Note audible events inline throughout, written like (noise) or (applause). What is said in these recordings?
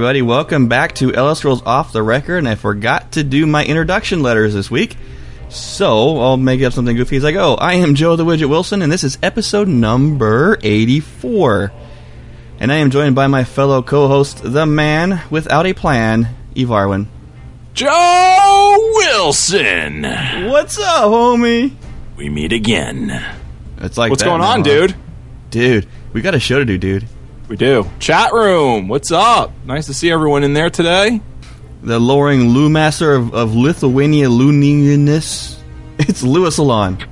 Everybody. Welcome back to Elder Scrolls Off the Record. And I forgot to do my introduction letters this week. So I'll make up something goofy as I go. I am Joe the Widget Wilson, and this is episode number 84. And I am joined by my fellow co host, the man without a plan, Eve Arwin. Joe Wilson. What's up, homie? We meet again. It's like What's that going now, on, huh? dude? Dude, we got a show to do, dude. We do. Chat room. What's up? Nice to see everyone in there today. The lowering Lou Master of, of Lithuania Luniness. (laughs) It's Lewis Alon.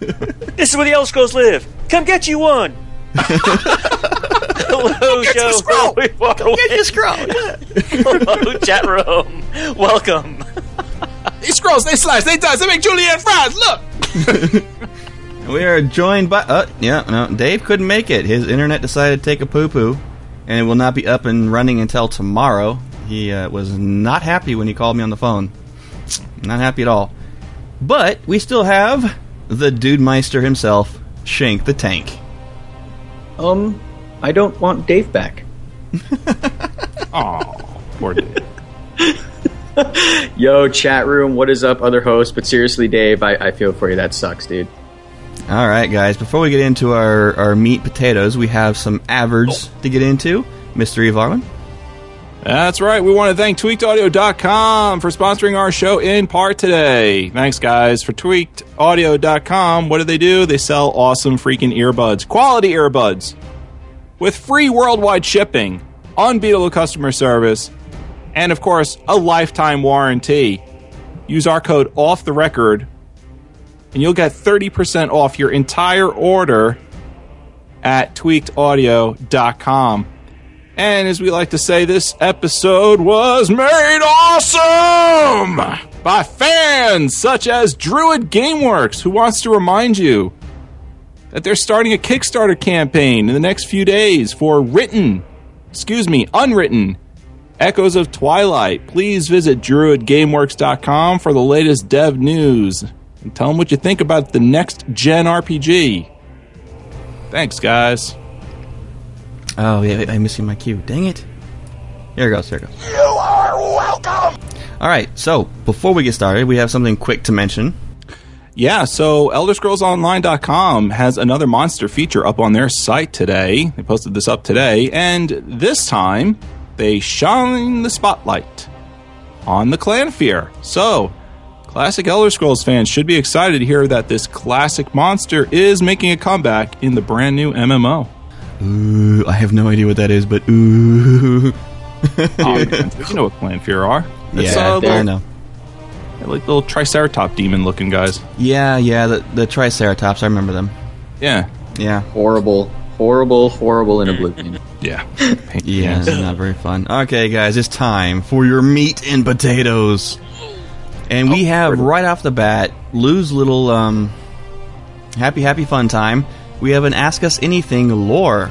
(laughs) This is where the Elder Scrolls live. Come get you one. (laughs) Hello, get Joe. scroll. We walk away. Get your scroll. Hello, chat room. Welcome. These scrolls, they slice, they dice, they make julienne fries. Look. We are joined by. Uh, yeah, no, Dave couldn't make it. His internet decided to take a poo poo, and it will not be up and running until tomorrow. He uh, was not happy when he called me on the phone. Not happy at all. But we still have the Dude Meister himself, Shank the Tank. Um, I don't want Dave back. (laughs) Oh, poor Dave. (laughs) Yo, chat room, what is up, other hosts? But seriously, Dave, I, I feel for you. That sucks, dude. All right, guys. Before we get into our, our meat potatoes, we have some average to get into. Eve Arwin. That's right. We want to thank tweakedaudio.com for sponsoring our show in part today. Thanks, guys, for tweakedaudio.com. What do they do? They sell awesome freaking earbuds, quality earbuds, with free worldwide shipping, unbeatable customer service, and of course, a lifetime warranty. Use our code off the record, and you'll get 30% off your entire order at tweakedaudio.com. And as we like to say, this episode was made awesome by fans such as Druid Gameworks, who wants to remind you that they're starting a Kickstarter campaign in the next few days for written, excuse me, unwritten Echoes of Twilight. Please visit druidgameworks.com for the latest dev news and tell them what you think about the next gen RPG. Thanks, guys. Oh, yeah, I'm missing my cue. Dang it. Here it goes, here it goes. You are welcome! Alright, so, before we get started, we have something quick to mention. Yeah, so ElderScrollsOnline.com has another monster feature up on their site today. They posted this up today, and this time they shine the spotlight on the Clanfear. So, classic Elder Scrolls fans should be excited to hear that this classic monster is making a comeback in the brand new MMO. Ooh, I have no idea what that is, but ooh. (laughs) Oh, man, you know what Clanfear are? It's, yeah, uh, I know. they're like little Triceratop demon looking guys. Yeah, yeah, the, the Triceratops, I remember them. Yeah. Yeah. Horrible, horrible, horrible in Oblivion. Yeah. (laughs) Yeah, it's not very fun. Okay, guys, it's time for your meat and potatoes. And we have right off the bat Lou's little um, happy, happy fun time. We have an Ask Us Anything lore.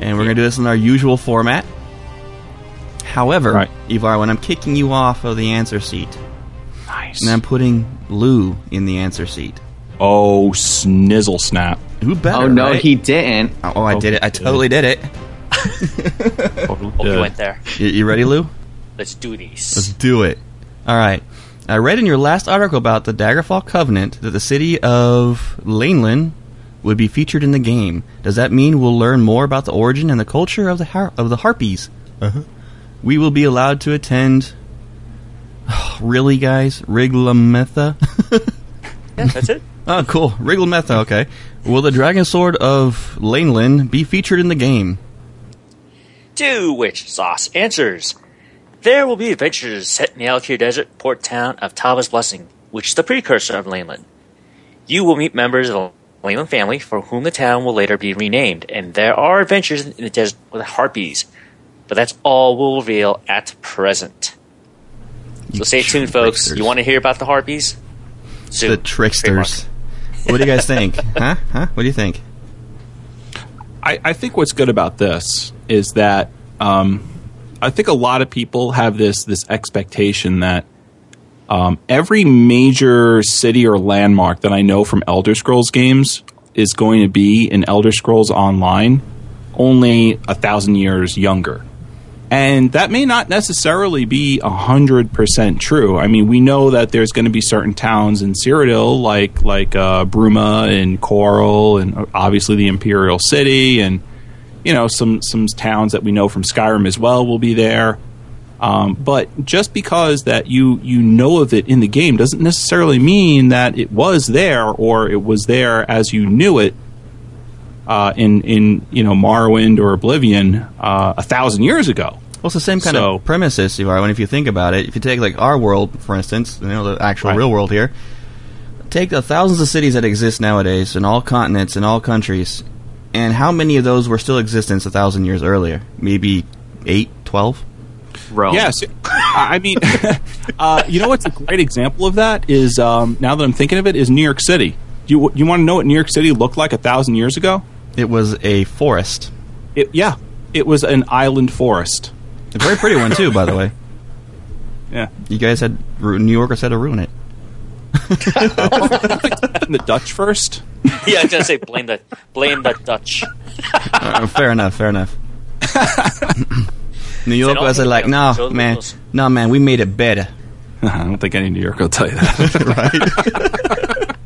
And we're going to do this in our usual format. However, Right. Ivar, when I'm kicking you off of the answer seat, Nice. and I'm putting Lou in the answer seat. Oh, snizzle snap. Who better? oh no, right? he didn't. Oh, I did it. I totally did it. Hope you went there. You, you ready, Lou? Let's do these. Let's do it. All right. I read in your last article about the Daggerfall Covenant that the city of Lainlyn would be featured in the game. Does that mean we'll learn more about the origin and the culture of the har- of the harpies? Uh-huh. we will be allowed to attend. (sighs) really, guys? Riglametha? Yeah, that's it. (laughs) oh, cool. Riglametha, okay. Will the Dragon Sword of Lainlyn be featured in the game? To which ZOS answers, There will be adventures set in the Alik'r Desert port town of Tava's Blessing, which is the precursor of Lainlyn. You will meet members of the Lainlyn family for whom the town will later be renamed, and there are adventures in the desert with harpies. But that's all we'll reveal at present. So stay tuned, folks. You want to hear about the harpies? Soon. The tricksters. what do you guys think? (laughs) huh? Huh? What do you think? I, I think what's good about this is that um, I think a lot of people have this this expectation that um, every major city or landmark that I know from Elder Scrolls games is going to be in Elder Scrolls Online, only a thousand years younger. And that may not necessarily be 100% true. I mean, we know that there's going to be certain towns in Cyrodiil, like, like uh, Bruma and Chorrol, and obviously the Imperial City, and, you know, some, some towns that we know from Skyrim as well will be there. Um, but just because that you, you know of it in the game doesn't necessarily mean that it was there or it was there as you knew it uh, in, in, you know, Morrowind or Oblivion uh, a thousand years ago. Well, it's the same kind So- of premises, you are. When if you think about it, if you take like our world, for instance, you know the actual Right. real world here, take the thousands of cities that exist nowadays in all continents in all countries, and how many of those were still in existence a thousand years earlier? Maybe eight, twelve. Rome. Yes, I mean, (laughs) uh, you know what's a great example of that is um, now that I'm thinking of it is New York City. You you want to know what New York City looked like a thousand years ago? It was a forest, It, yeah, it was an island forest. a very pretty one too, by the way. (laughs) Yeah, You guys had New Yorkers had to ruin it. And (laughs) the Dutch first. yeah, I was gonna say blame the blame the Dutch. Uh, fair enough, fair enough. (laughs) New all Yorkers are like, no, man, no, man, we made it better. (laughs) I don't think any New Yorker will tell you that.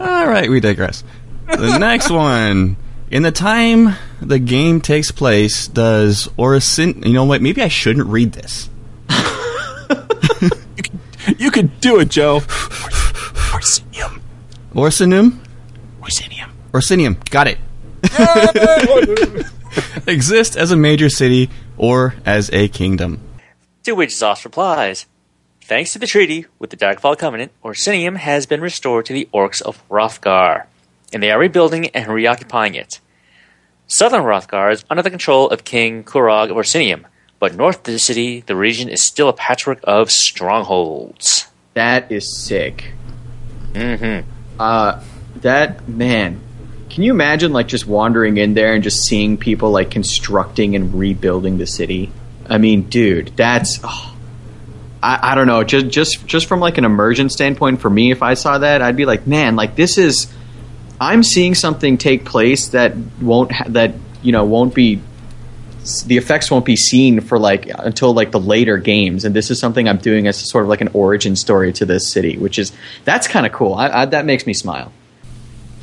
right? All right, we digress. The next one. In the time the game takes place, does Orison. You know what? Maybe I shouldn't read this. You could do it, Joe. Orsinium. Orsinum? Orsinium. Orsinium. Got it. (laughs) Exist as a major city or as a kingdom. To which ZOS replies, Thanks to the treaty with the Daggerfall Covenant, Orsinium has been restored to the Orcs of Wrothgar, and they are rebuilding and reoccupying it. Southern Wrothgar is under the control of King Kurog of Orsinium, but north of the city, the region is still a patchwork of strongholds. That is sick. Mm-hmm. Uh, that man. Can you imagine like just wandering in there and just seeing people like constructing and rebuilding the city? I mean, dude, that's. oh, I, I don't know. Just just just from like an immersion standpoint, for me, if I saw that, I'd be like, man, like this is. I'm seeing something take place that won't ha- that you know won't be the effects won't be seen for like until like the later games and this is something i'm doing as sort of like an origin story to this city which is that's kind of cool I, I, that makes me smile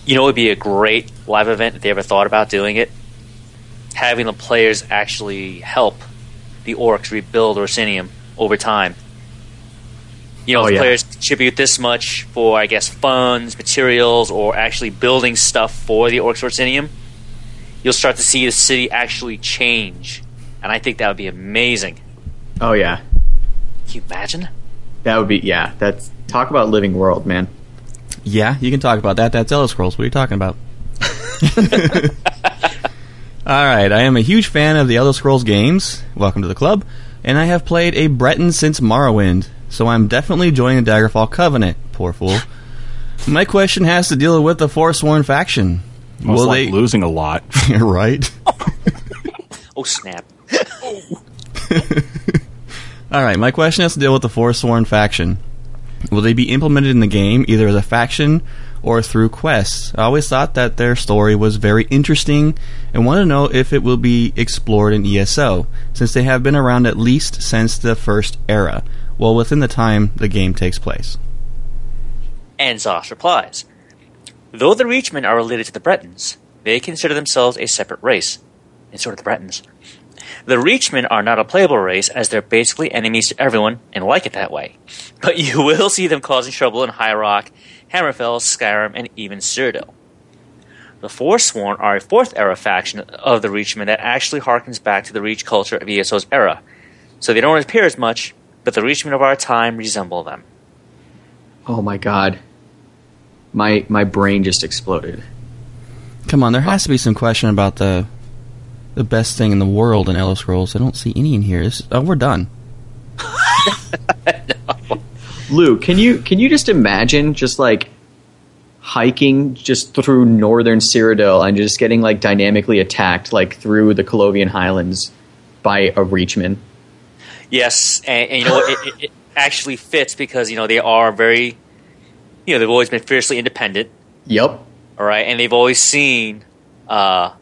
You know, it would be a great live event if they ever thought about doing it. Having the players actually help the orcs rebuild Orsinium over time. You know, Oh, if yeah. players contribute this much for, I guess, funds, materials, or actually building stuff for the orcs Orsinium, you'll start to see the city actually change. And I think that would be amazing. oh yeah Can you imagine? that would be yeah that's talk about living world man Yeah, you can talk about that. That's Elder Scrolls. What are you talking about? (laughs) All right, I am a huge fan of the Elder Scrolls games. Welcome to the club. And I have played a Breton since Morrowind, so I'm definitely joining the Daggerfall Covenant. Poor fool. (laughs) My question has to deal with the Forsworn faction. Most Will like they? losing a lot. (laughs) right. Oh, snap. (laughs) All right, my question has to deal with the Forsworn faction. Will they be implemented in the game either as a faction or through quests? I always thought that their story was very interesting and want to know if it will be explored in ESO, since they have been around at least since the first era, well within the time the game takes place. And ZOS replies, Though the Reachmen are related to the Bretons, they consider themselves a separate race, and so do the Bretons. The Reachmen are not a playable race as they're basically enemies to everyone and like it that way. (laughs) But you will see them causing trouble in High Rock, Hammerfell, Skyrim, and even Cyrodiil. The Forsworn are a fourth era faction of the Reachmen that actually harkens back to the Reach culture of ESO's era. So they don't appear as much, but the Reachmen of our time resemble them. Oh my god. My my brain just exploded. Come on, there has to be some question about the the best thing in the world in Elder Scrolls. I don't see any in here. This, oh, we're done. (laughs) Lou, can you can you just imagine just like hiking just through northern Cyrodiil and just getting like dynamically attacked like through the Colovian Highlands by a Reachman? Yes, and, and you know it, it, it actually fits because you know they are very, you know, they've always been fiercely independent. Yep. All right, and they've always seen, uh,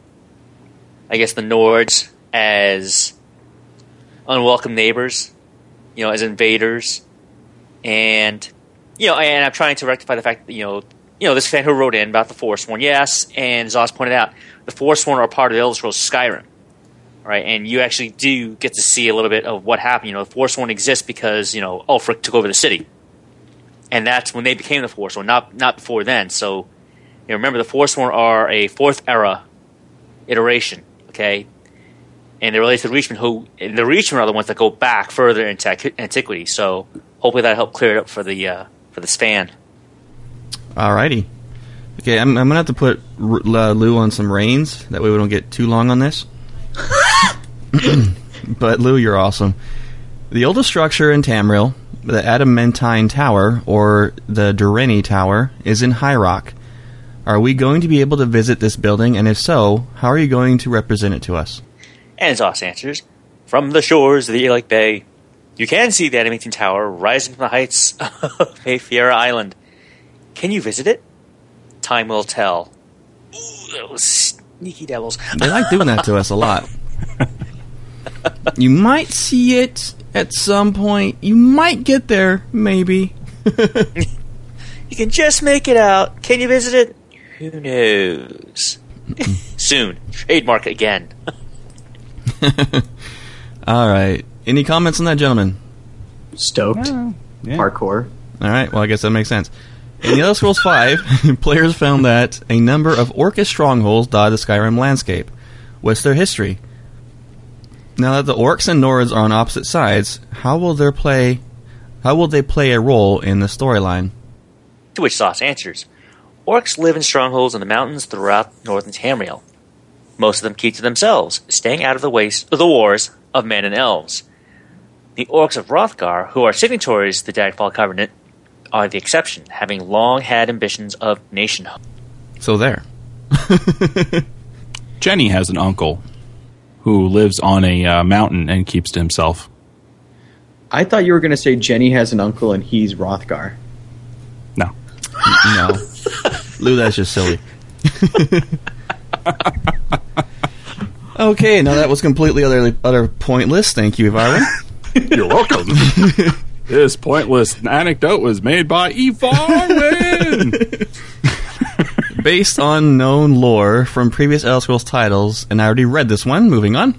I guess, the Nords as unwelcome neighbors, you know, as invaders, and you know, and I'm trying to rectify the fact that you know, you know, this fan who wrote in about the Forsworn, yes, and ZOS pointed out, the Forsworn are part of the Elder Scrolls Skyrim, right? And you actually do get to see a little bit of what happened. You know, the Forsworn exists because you know Ulfric took over the city, and that's when they became the Forsworn, not not before then. So you know, remember, the Force Forsworn are a fourth era iteration, okay? And they're related to the Reachmen, who and the Reachmen are the ones that go back further into antiquity. So hopefully that helped clear it up for the uh, for the span. Alrighty. Okay, I'm, I'm gonna have to put R- uh, Lou on some reins. That way we don't get too long on this. (laughs) but Lou, you're awesome. The oldest structure in Tamriel, the Adamantine Tower, or the Direnni Tower, is in High Rock. Are we going to be able to visit this building, and if so, how are you going to represent it to us? And ZOS answers, From the shores of the Iliac Bay, you can see the Adamantine Tower rising from the heights of (laughs) Balfiera Island. Can you visit it? Time will tell. Ooh, those sneaky devils. They like doing that to us a lot. (laughs) you might see it at some point. You might get there, maybe. (laughs) you can just make it out. Can you visit it? Who knows? (laughs) Soon. Trademark again. (laughs) All right. Any comments on that, gentlemen? Stoked. Yeah. Hardcore. All right. Well, I guess that makes sense. In the Elder Scrolls V, players found that a number of Orcish strongholds dot the Skyrim landscape. What's their history? Now that the orcs and Nords are on opposite sides, how will their play? How will they play a role in the storyline? To which ZOS answers, Orcs live in strongholds in the mountains throughout northern Tamriel. Most of them keep to themselves, staying out of the waste of the wars of men and elves. The Orcs of Wrothgar, who are signatories to the Daggerfall Covenant, are the exception, having long had ambitions of nationhood. So there. (laughs) Jenny has an uncle who lives on a uh, mountain and keeps to himself. I thought you were going to say Jenny has an uncle and he's Rothgar. No. No, Lou, that's just silly. (laughs) okay, now that was completely utter, utter pointless. Thank you, Varwin. (laughs) You're welcome. (laughs) this pointless anecdote was made by Evarwin. Based on known lore from previous Elder Scrolls titles, and I already read this one. Moving on.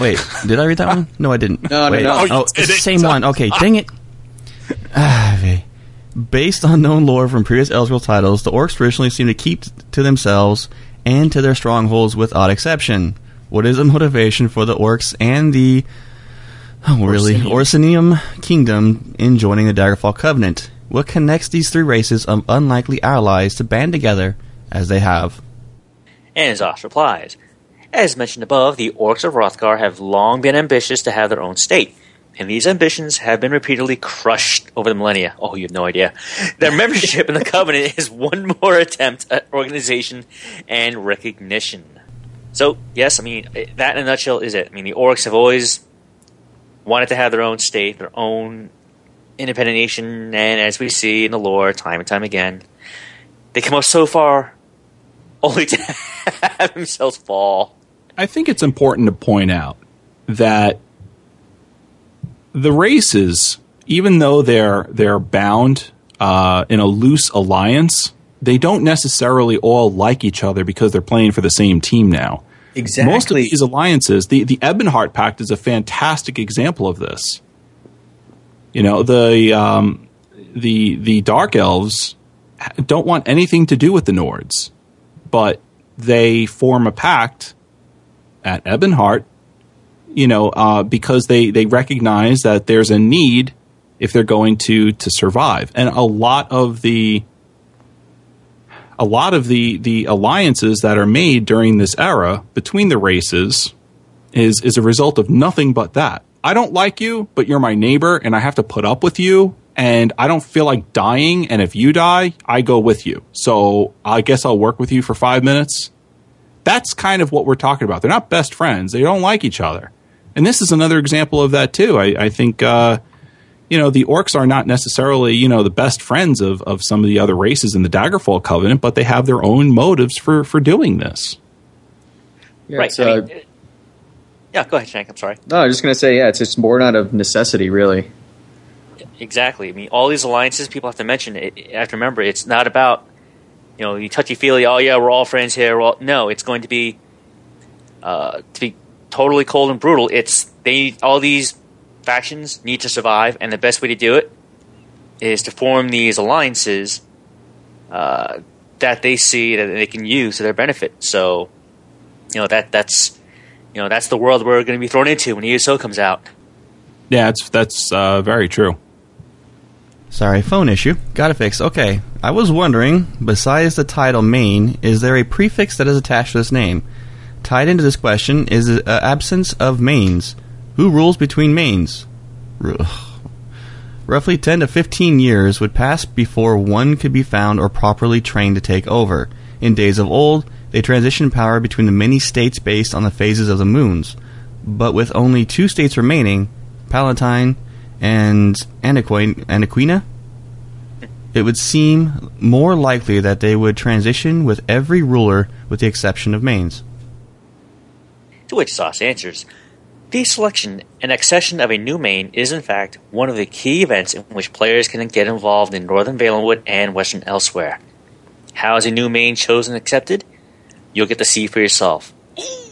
Wait, (laughs) did I read that one? No, I didn't. No, no, Wait. no. Oh, it's the same one. Okay, dang it. Ah. Based on known lore from previous Elder Scrolls titles, the orcs traditionally seem to keep to themselves and to their strongholds with odd exception. What is the motivation for the orcs and the oh, really Orsinium kingdom in joining the Daggerfall Covenant? What connects these three races of unlikely allies to band together as they have? And ZOS replies, As mentioned above, the Orcs of Wrothgar have long been ambitious to have their own state, and these ambitions have been repeatedly crushed over the millennia. Oh, you have no idea. Their (laughs) membership in the Covenant is one more attempt at organization and recognition. So, yes, I mean, eh, that in a nutshell is it. I mean, the Orcs have always wanted to have their own state, their own independent nation, and as we see in the lore time and time again, they come up so far only to (laughs) have themselves fall. I think it's important to point out that the races, even though they're they're bound uh, in a loose alliance, they don't necessarily all like each other because they're playing for the same team now. exactly. Most of these alliances, the the Ebonheart Pact is a fantastic example of this. You know the um, the the Dark Elves don't want anything to do with the Nords, but they form a pact at Ebonheart. You know, uh, because they they recognize that there's a need if they're going to to survive, and a lot of the a lot of the the alliances that are made during this era between the races is is a result of nothing but that. I don't like you, but you're my neighbor and I have to put up with you and I don't feel like dying and if you die, I go with you. So, I guess I'll work with you for 5 minutes. That's kind of what we're talking about. They're not best friends. They don't like each other. And this is another example of that too. I, I think uh, you know, the orcs are not necessarily, you know, the best friends of, of some of the other races in the Daggerfall Covenant, but they have their own motives for, for doing this. Yeah, right. it's, I uh, mean, yeah, go ahead, Shank. I'm sorry. no, I was just gonna say, yeah, it's it's born out of necessity, really. Exactly. I mean, all these alliances, people have to mention. It, have to remember, it's not about you know you touchy feely. Oh yeah, we're all friends here. We're all, no, it's going to be uh, to be totally cold and brutal. It's they all these factions need to survive, and the best way to do it is to form these alliances uh, that they see that they can use to their benefit. So, you know that that's you know that's the world we're going to be thrown into when ESO comes out. Yeah, it's, that's uh, very true. Sorry, phone issue. Got to fix. Okay. I was wondering, besides the title Mane, is there a prefix that is attached to this name? Tied into this question is the uh, absence of Manes. Who rules between Manes? Roughly 10 to 15 years would pass before one could be found or properly trained to take over. In days of old, they transitioned power between the many states based on the phases of the moons. But with only two states remaining, Pelletine and Anaquin- Anequina, it would seem more likely that they would transition with every ruler with the exception of Manes. To which ZOS answers, the selection and accession of a new Mane is in fact one of the key events in which players can get involved in Northern Valenwood and Western Elsweyr. How is a new Mane chosen and accepted? You'll get to see for yourself.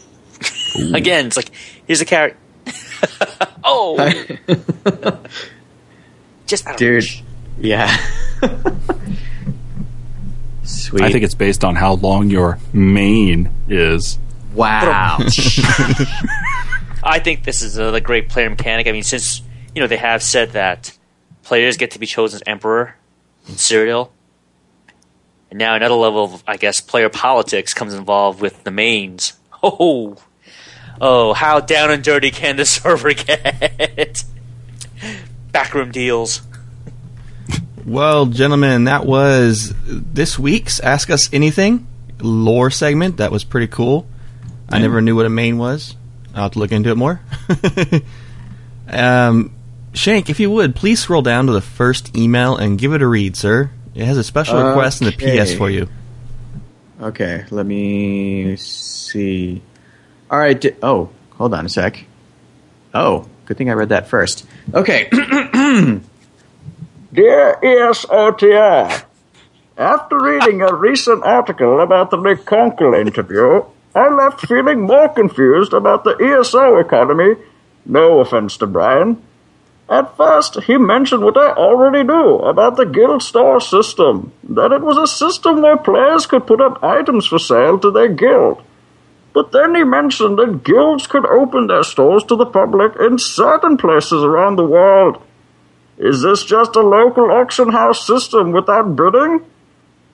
(laughs) Again, it's like, here's a carrot. (laughs) oh! (laughs) Just out Dude. reach. Yeah. Sweet. I think it's based on how long your mane is. wow. I think this is a, a great player mechanic. I mean, since you know they have said that players get to be chosen as emperor in Cyrodiil, and now another level of, I guess, player politics comes involved with the Manes. (laughs) Oh, oh, how down and dirty can the (laughs) server get? Backroom deals. Well, gentlemen, that was this week's Ask Us Anything lore segment. That was pretty cool. I never knew what a Mane was. I'll have to look into it more. (laughs) um, Shank, if you would, please scroll down to the first email and give it a read, sir. It has a special request in the PS for you. Okay, let me see. All right. Di- oh, hold on a sec. Oh, good thing I read that first. Okay. (clears throat) Dear ESOTI, after reading a recent article about the McConkle interview, I left feeling more confused about the ESO economy. No offense to Brian. At first, he mentioned what I already knew about the guild store system that it was a system where players could put up items for sale to their guild. But then he mentioned that guilds could open their stores to the public in certain places around the world. Is this just a local auction house system without bidding?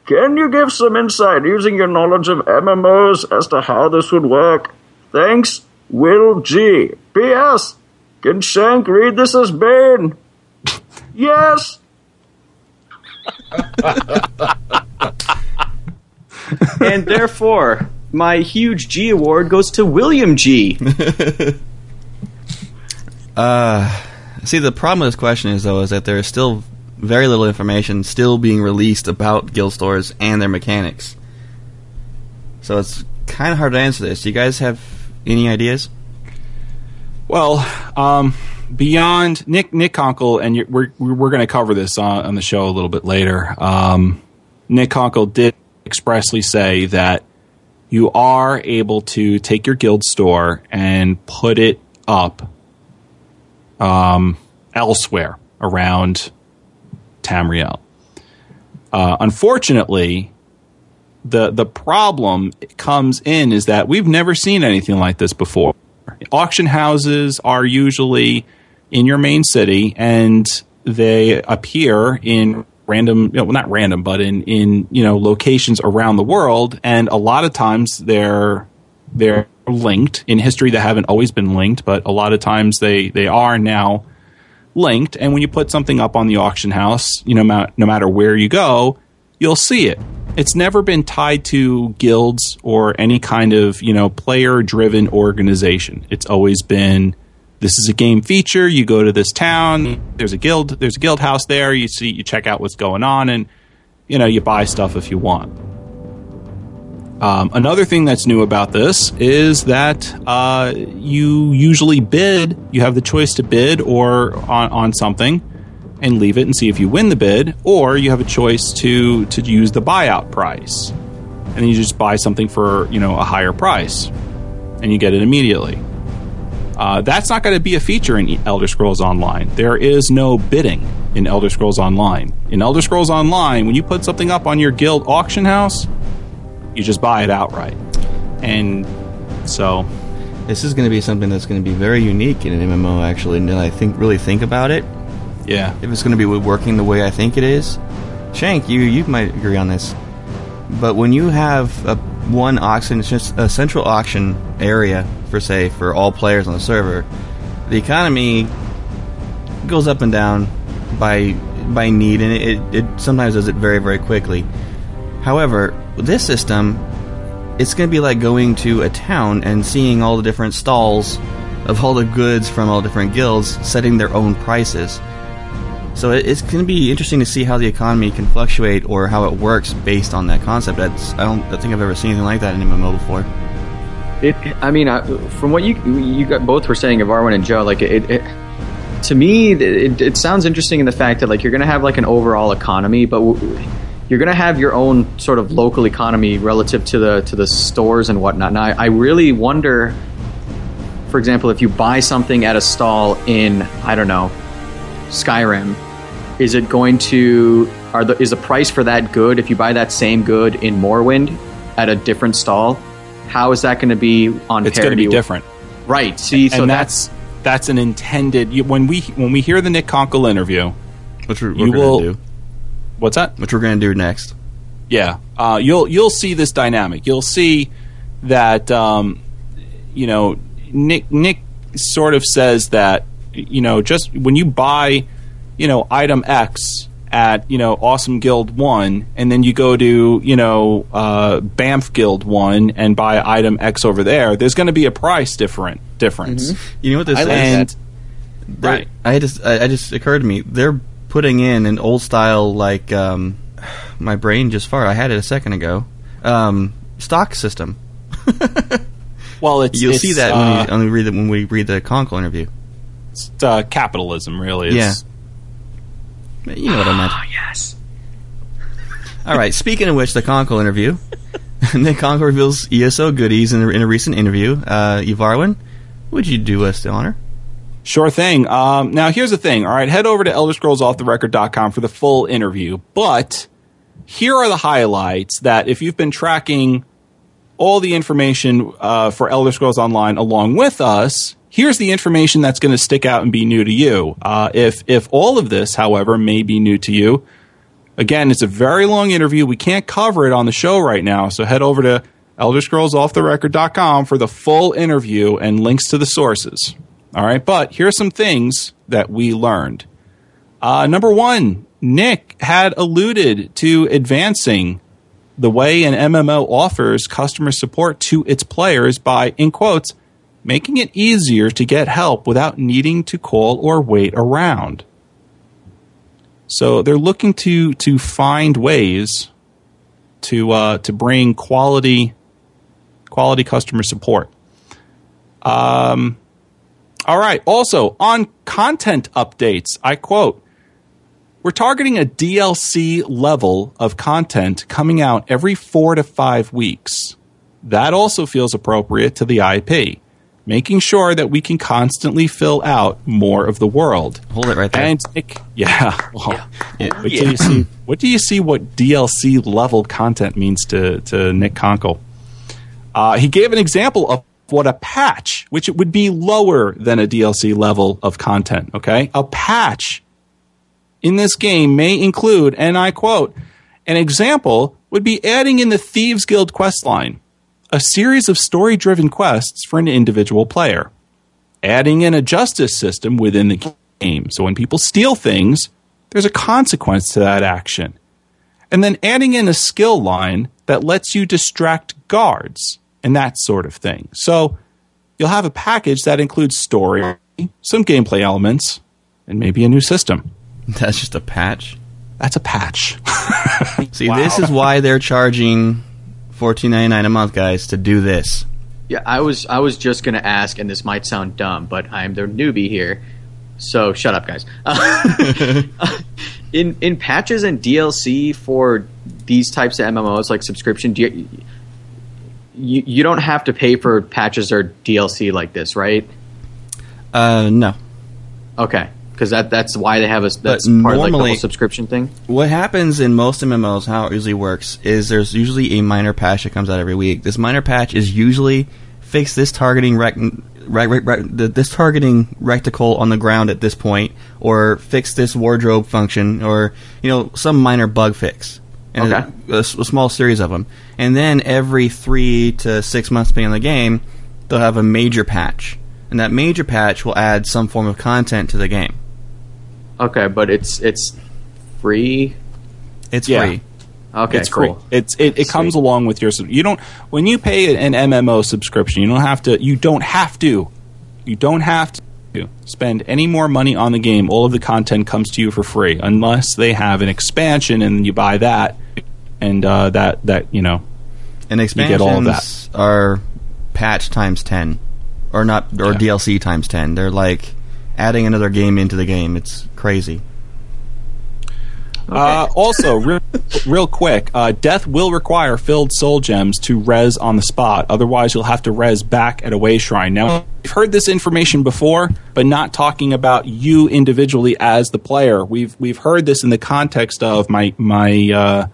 Can you give some insight using your knowledge of MMOs as to how this would work? Thanks, Will G. P.S. Can Shank read this as Bane? yes. and therefore, my huge G award goes to William G. (laughs) Uh, see, the problem with this question is, though, is that there is still very little information still being released about guild stores and their mechanics. So it's kind of hard to answer this. Do you guys have any ideas? Well, um, beyond Nick Nick Konkle, and we're we're going to cover this on, on the show a little bit later. Um, Nick Konkle did expressly say that you are able to take your guild store and put it up um, elsewhere around Tamriel. Uh, unfortunately, the the problem comes in is that we've never seen anything like this before. Auction houses are usually in your main city, and they appear in random, you know, well, not random, but in in you know locations around the world, and a lot of times they're they're linked in history. They haven't always been linked, but a lot of times they they are now linked. And when you put something up on the auction house, you know, no matter where you go, you'll see it. It's never been tied to guilds or any kind of you know player driven organization. It's always been this is a game feature. You go to this town. There's a guild. There's a guild house there. You see, you check out what's going on, and you know you buy stuff if you want. Um, another thing that's new about this is that uh, you usually bid. You have the choice to bid or on, on something and leave it and see if you win the bid, or you have a choice to to use the buyout price, and then you just buy something for you know a higher price, and you get it immediately. Uh, that's not going to be a feature in Elder Scrolls Online. There is no bidding in Elder Scrolls Online. In Elder Scrolls Online, when you put something up on your guild auction house, you just buy it outright. And so. This is going to be something that's going to be very unique in an MMO, actually. And I think really think about it. Yeah. If it's going to be working the way I think it is, Shank, you you might agree on this. But when you have a one auction, it's just a central auction area for say for all players on the server, the economy goes up and down by by need, and it, it sometimes does it very very quickly. However, this system, it's going to be like going to a town and seeing all the different stalls of all the goods from all different guilds setting their own prices. So it's going to be interesting to see how the economy can fluctuate or how it works based on that concept. That's I don't I think I've ever seen anything like that in MMO before. It, I mean, I, from what you you both were saying of Arwen and Joe, like it, it to me, it, it, sounds interesting in the fact that like you're going to have like an overall economy, but w- you're going to have your own sort of local economy relative to the to the stores and whatnot. Now, I, I really wonder, for example, if you buy something at a stall in I don't know Skyrim, is it going to are the is the price for that good if you buy that same good in Morrowind at a different stall? how is that going to be on it's going to be different. Right see so and that's that's an intended you, when we when we hear the nick Konkle interview which we're, we're you will do? What's that? Which we're going to do next? Yeah uh, you'll you'll see this dynamic. You'll see that um, you know nick nick sort of says that you know just when you buy you know item x at you know Awesome Guild One, and then you go to you know uh, Banff Guild One and buy item X over there, there's going to be a price different difference. Mm-hmm. You know what this I is? And, right. I just I, I, just occurred to me they're putting in an old style like um, (sighs) my brain just farted. I had it a second ago. Um, stock system. (laughs) well, it's, you'll it's, see that uh, when, you, when, we read the, when we read the Konkle interview. It's uh, capitalism, really. It's, yeah you know what I meant. Oh, yes. All right. Speaking of which, the Konkle interview. (laughs) Nick Konkle reveals ESO goodies in a, in a recent interview. Uh, Yvarwin, would you do us the honor? Sure thing. Um, now, here's the thing. All right, head over to Elder Scrolls Off the ElderScrollsOffTheRecord.com for the full interview. But here are the highlights that if you've been tracking all the information uh, for Elder Scrolls Online along with us, here's the information that's going to stick out and be new to you. Uh, if if all of this, however, may be new to you, again, it's a very long interview. We can't cover it on the show right now, so head over to ElderScrollsOffTheRecord.com for the full interview and links to the sources. All right, but here's some things that we learned. Uh, number one, Nick had alluded to advancing the way an MMO offers customer support to its players by, in quotes, making it easier to get help without needing to call or wait around. So they're looking to to find ways to uh, to bring quality quality customer support. Um, all right. Also on content updates, I quote. We're targeting a DLC level of content coming out every four to five weeks. that also feels appropriate to the IP, making sure that we can constantly fill out more of the world. Hold it right there. And Nick, yeah, (laughs) well, Yeah. Wait till you see. What do you see? What DLC level content means to to Nick Konkle? Uh, he gave an example of what a patch, which it would be lower than a DLC level of content. Okay, a patch in this game may include, and I quote, an example would be adding in the Thieves Guild quest line, a series of story driven quests for an individual player adding in a justice system within the game. So when people steal things, there's a consequence to that action. And then adding in a skill line that lets you distract guards and that sort of thing. So you'll have a package that includes story, some gameplay elements, and maybe a new system. (laughs) That's just a patch. That's a patch. (laughs) See, this is why they're charging fourteen ninety nine a month, guys, to do this. Yeah, I was I was just gonna ask, and this might sound dumb, but I'm the newbie here, so shut up, guys. (laughs) (laughs) in in patches and DLC for these types of MMOs, like subscription, do you, you you don't have to pay for patches or DLC like this, right? Uh, no. Okay, because that that's why they have a that's But part of like the normally- whole subscription thing. What happens in most MMOs, how it usually works, is there's usually a minor patch that comes out every week. This minor patch is usually fix this targeting rec- rec- rec- the- this targeting reticle on the ground at this point, or fix this wardrobe function, or you know some minor bug fix. And Okay. a, a small series of them, and then every three to six months, on the game, they'll have a major patch, and that major patch will add some form of content to the game. Okay, but it's it's free. It's Yeah. free. Okay, it's cool. free. It's it, it comes along with your. You don't when you pay an MMO subscription. You don't have to. You don't have to. You don't have to spend any more money on the game. All of the content comes to you for free, unless they have an expansion and you buy that, and uh, that that you know. And expansions get all of that. are patch times ten, or not, or Yeah. DLC times ten. They're like adding another game into the game. It's crazy. Uh, also, real, real quick, uh, death will require filled soul gems to res on the spot. Otherwise, you'll have to res back at a way shrine. Now, we've heard this information before, but not talking about you individually as the player. We've we've heard this in the context of my my uh,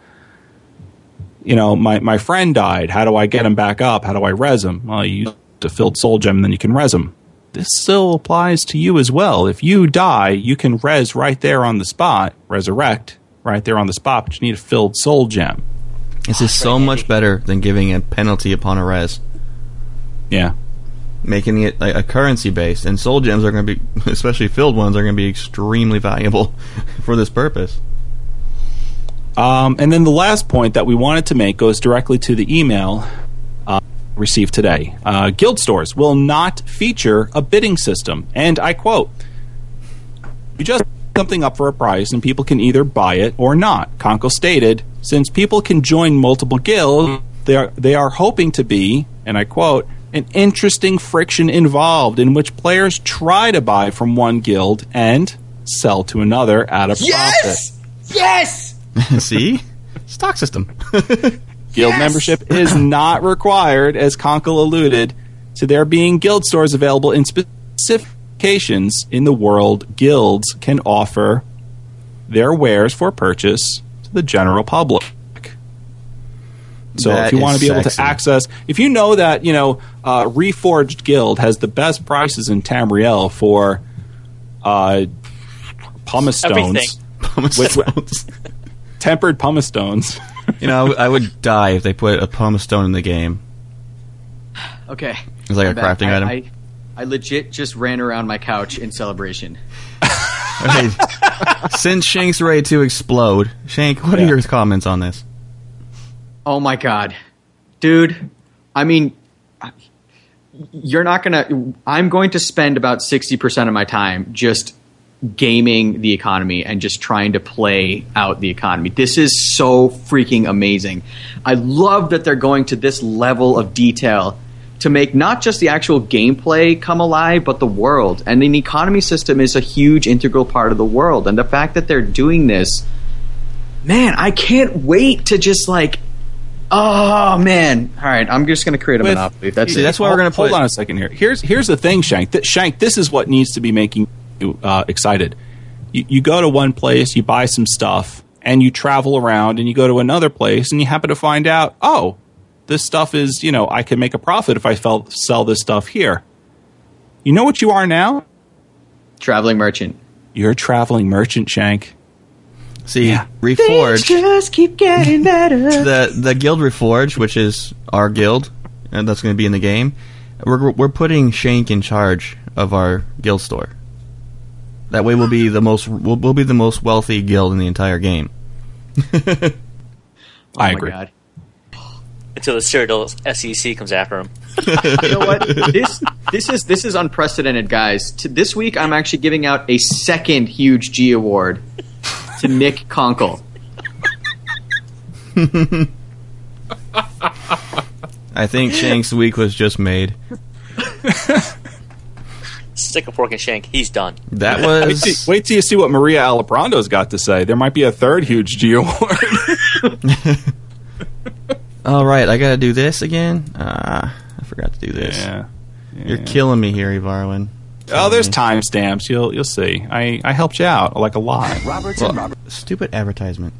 you know my my friend died. How do I get him back up? How do I res him? Well, you use a filled soul gem, and then you can res him. This still applies to you as well. If you die, you can res right there on the spot, resurrect right there on the spot, but you need a filled soul gem. This is so much better than giving a penalty upon a res, Yeah. making it like a currency based. And soul gems are going to be, (laughs) especially filled ones, are going to be extremely valuable (laughs) for this purpose. Um, and then the last point that we wanted to make goes directly to the email received today. Uh, guild stores will not feature a bidding system. And I quote You just (laughs) something up for a price and people can either buy it or not. Konkle stated, since people can join multiple guilds, they are, they are hoping to be, and I quote, an interesting friction involved in which players try to buy from one guild and sell to another at a profit. Yes! Yes. (laughs) See, stock system. (laughs) Guild membership (laughs) is not required, as Konkle alluded to there being guild stores available in specific locations in the world. Guilds can offer their wares for purchase to the general public. So That if you want to is be able to access, if you know that you know uh, Reforged Guild has the best prices in Tamriel for uh, pumice stones, (laughs) Everything. Which- tempered pumice stones. You know, I w- I would die if they put a pumice stone in the game. Okay. It's like a back. crafting I, item. I, I legit just ran around my couch in celebration. (laughs) Okay, Since Shank's ready to explode, Shank, what Yeah. are your comments on this? Oh my god, dude! I mean, you're not gonna. I'm going to spend about sixty percent of my time just gaming the economy and just trying to play out the economy. This is so freaking amazing. I love that they're going to this level of detail to make not just the actual gameplay come alive, but the world. And the economy system is a huge integral part of the world. And the fact that they're doing this, man, I can't wait to just like Oh man! All right, I'm just going to create a With- monopoly. That's See, it. that's why we're gonna put- Hold on a second here. Here's here's the thing, Shank. Th- Shank, this is what needs to be making uh, excited. You, you go to one place, you buy some stuff, and you travel around, and you go to another place, and you happen to find out, oh, this stuff is, you know, I can make a profit if I fell, sell this stuff here. You know what you are now? traveling merchant. You're a traveling merchant, Shank. See, Yeah. Reforged. just keep getting better. (laughs) the the guild reforge which is our guild and that's going to be in the game we're, we're putting shank in charge of our guild store that way we'll be the most we'll, we'll be the most wealthy guild in the entire game (laughs) I oh my agree. God. Until the Cyrodiil SEC comes after him. (laughs) You know what? this this is this is unprecedented, guys. To, this week, I'm actually giving out a second huge G award to Nick Konkle. (laughs) i think shank's week was just made Stick a fork in shank. He's done. that (laughs) Wait, was till, wait till you see what Maria Alaprando's got to say. There might be a third huge G award. (laughs) all right i gotta do this again ah i forgot to do this yeah. you're killing me here Ivarwin. Oh, there's timestamps. You'll you'll see. I, I helped you out like a lot. Roberts well, and Robert. stupid advertisement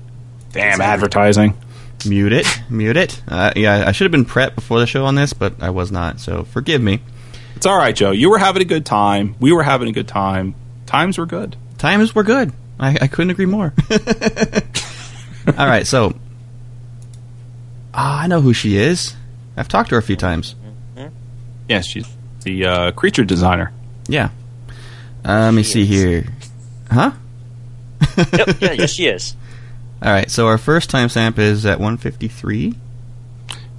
Damn advertising. mute it mute it uh, yeah i should have been prepped before the show on this but i was not so forgive me It's all right, Joe. You were having a good time. We were having a good time. Times were good. times were good. I, I couldn't agree more. (laughs) All right, so ah, I know who she is. I've talked to her a few times. Yes, she's the uh, creature designer. Yeah. Uh, let me She see is. here. Huh? Yep, yeah, yes, (laughs) she is. All right, so our first timestamp is at 153.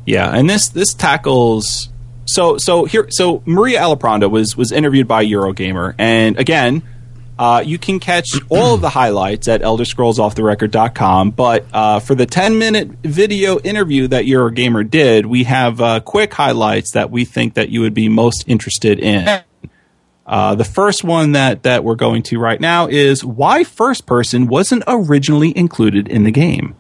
Yeah, and this this tackles so so here so Maria Alapranda was was interviewed by Eurogamer, and again, uh, you can catch (clears throat) all of the highlights at Elder Scrolls Off the ElderScrollsOffTheRecord.com. But uh, for the 10 minute video interview that Eurogamer did, we have uh, quick highlights that we think that you would be most interested in. Uh, the first one that that we're going to right now is why first person wasn't originally included in the game.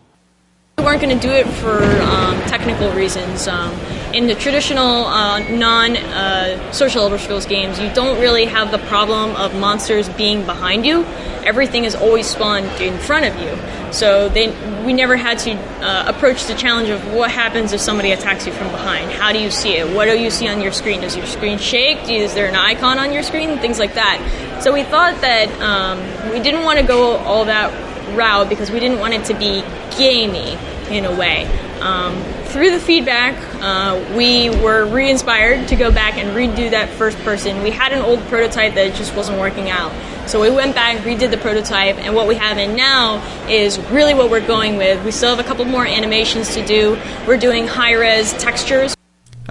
We weren't going to do it for um, technical reasons. Um, in the traditional uh, non uh, social Elder Scrolls games, you don't really have the problem of monsters being behind you. Everything is always spawned in front of you. So they, we never had to uh, approach the challenge of what happens if somebody attacks you from behind. How do you see it? What do you see on your screen? Does your screen shake? Is there an icon on your screen? Things like that. So we thought that um, we didn't want to go all that route because we didn't want it to be gamey in a way. Um, through the feedback, uh, we were re inspired to go back and redo that first person. We had an old prototype that just wasn't working out. So we went back, redid the prototype, and what we have in now is really what we're going with. We still have a couple more animations to do. We're doing high res textures.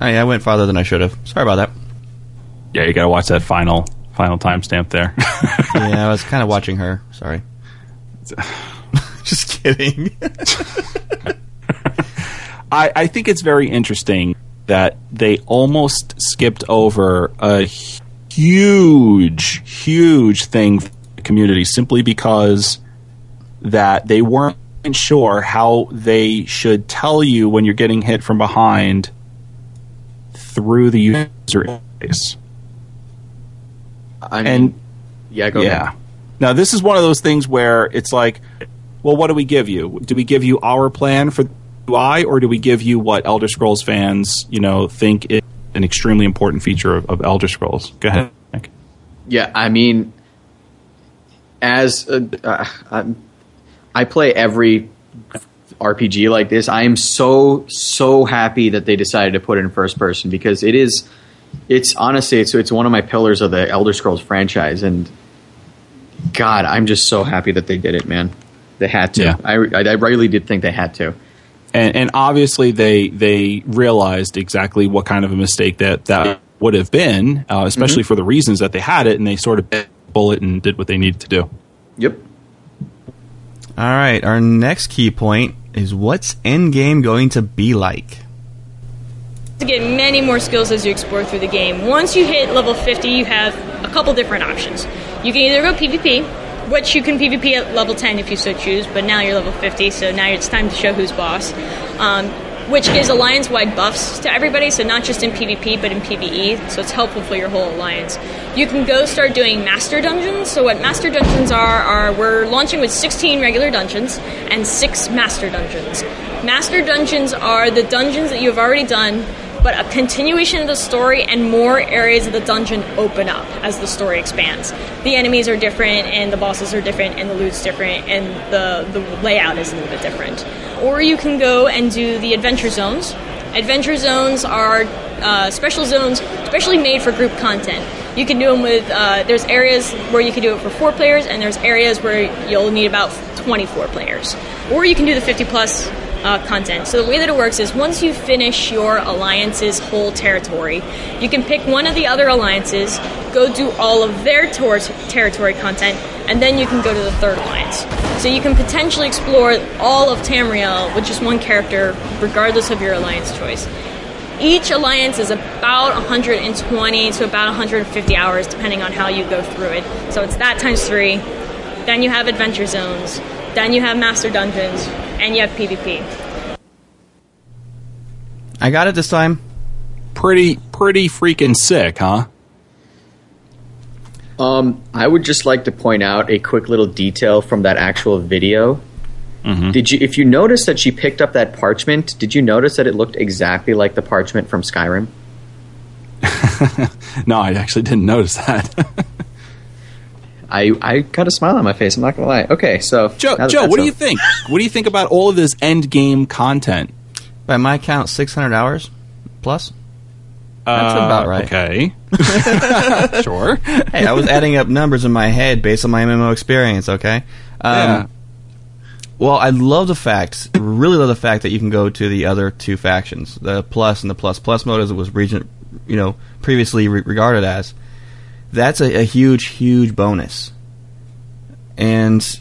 Oh, yeah, I went farther than I should have. Sorry about that. Yeah, you got to watch that final final timestamp there. (laughs) Yeah, I was kind of (laughs) watching her. Sorry. (laughs) Just kidding. I, I think it's very interesting that they almost skipped over a huge, huge thing for the community simply because that they weren't sure how they should tell you when you're getting hit from behind through the user interface. I mean, And yeah, go yeah. ahead. Now this is one of those things where it's like, well, what do we give you? Do we give you our plan for UI, or do we give you what Elder Scrolls fans, you know, think is an extremely important feature of, of Elder Scrolls? Go ahead. Nick. Yeah, I mean, as a, uh, I'm, I play every RPG like this, I am so so happy that they decided to put it in first person because it is, it's honestly it's it's one of my pillars of the Elder Scrolls franchise, and God, I'm just so happy that they did it, man. They had to. Yeah. I, I I really did think they had to. And, and obviously they they realized exactly what kind of a mistake that that would have been, uh, especially for the reasons that they had it, and they sort of bit the bullet and did what they needed to do. Yep. All right, our next key point is what's Endgame going to be like? to get many more skills as you explore through the game. Once you hit level 50, you have a couple different options. You can either go PvP, which you can PvP at level 10 if you so choose, but now you're level 50, so now it's time to show who's boss. Um, which gives alliance wide buffs to everybody, so not just in PvP but in PvE, so it's helpful for your whole alliance. You can go start doing master dungeons. So, what master dungeons are, are we're launching with 16 regular dungeons and 6 master dungeons. Master dungeons are the dungeons that you have already done but a continuation of the story and more areas of the dungeon open up as the story expands. The enemies are different, and the bosses are different, and the loot's different, and the, the layout is a little bit different. Or you can go and do the adventure zones. Adventure zones are uh, special zones specially made for group content. You can do them with, uh, there's areas where you can do it for four players, and there's areas where you'll need about 24 players. Or you can do the 50 plus uh, content. So the way that it works is once you finish your alliance's whole territory, you can pick one of the other alliances, go do all of their tor- territory content, and then you can go to the third alliance. So you can potentially explore all of Tamriel with just one character, regardless of your alliance choice. Each alliance is about 120 to about 150 hours, depending on how you go through it. So it's that times three. Then you have adventure zones. Then you have master dungeons and you have PvP. I got it this time. Pretty, pretty freaking sick, huh? Um, I would just like to point out a quick little detail from that actual video. Did you, if you notice that she picked up that parchment, did you notice that it looked exactly like the parchment from Skyrim? (laughs) No, I actually didn't notice that. (laughs) I, I got a smile on my face. I'm not gonna lie. Okay, so Joe, Joe, that's what do you think? What do you think about all of this end game content? By my count, 600 hours plus. That's Uh, about right. Okay. (laughs) sure. Hey, I was adding up numbers in my head based on my MMO experience, okay? Um, Yeah. Well, I love the fact, really love the fact that you can go to the other two factions, the plus and the plus plus mode, as it was region, you know, previously re- regarded as. That's a, a huge, huge bonus, and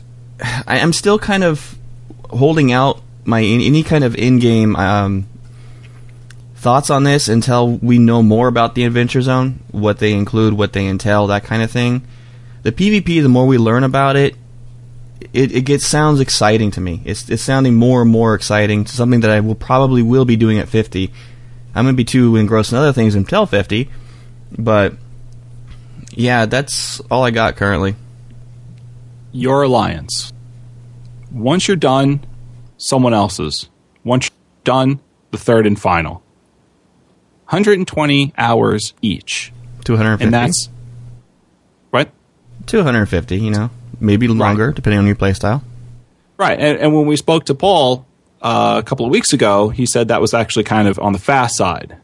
I am still kind of holding out my any kind of in-game um, thoughts on this until we know more about the adventure zone, what they include, what they entail, that kind of thing. The PvP, the more we learn about it, it, it gets sounds exciting to me. It's it's sounding more and more exciting something that I will probably will be doing at 50. I'm gonna be too engrossed in other things until 50, but yeah, that's all I got currently. Your alliance. Once you're done, someone else's. Once you're done, the third and final. 120 hours each. 250. And that's. What? 250. You know, maybe longer depending on your playstyle. Right. And, and when we spoke to Paul uh, a couple of weeks ago, he said that was actually kind of on the fast side.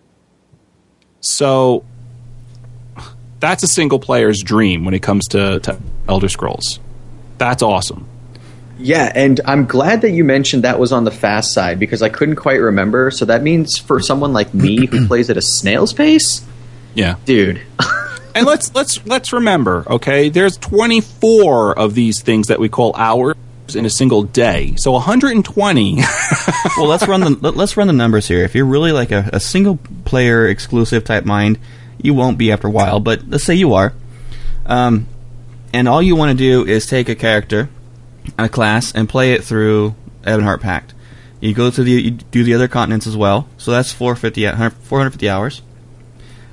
So that's a single player's dream when it comes to, to Elder Scrolls. That's awesome. Yeah, and I'm glad that you mentioned that was on the fast side because I couldn't quite remember. So that means for someone like me who (clears throat) plays at a snail's pace, Yeah. dude. (laughs) and let's let's let's remember, okay? There's 24 of these things that we call hours in a single day. So 120. (laughs) well, let's run the let- let's run the numbers here. If you're really like a, a single player exclusive type mind, you won't be after a while. But let's say you are, um, and all you want to do is take a character, a class, and play it through Ebonheart Pact. You go through the you do the other continents as well. So that's 450 450 hours.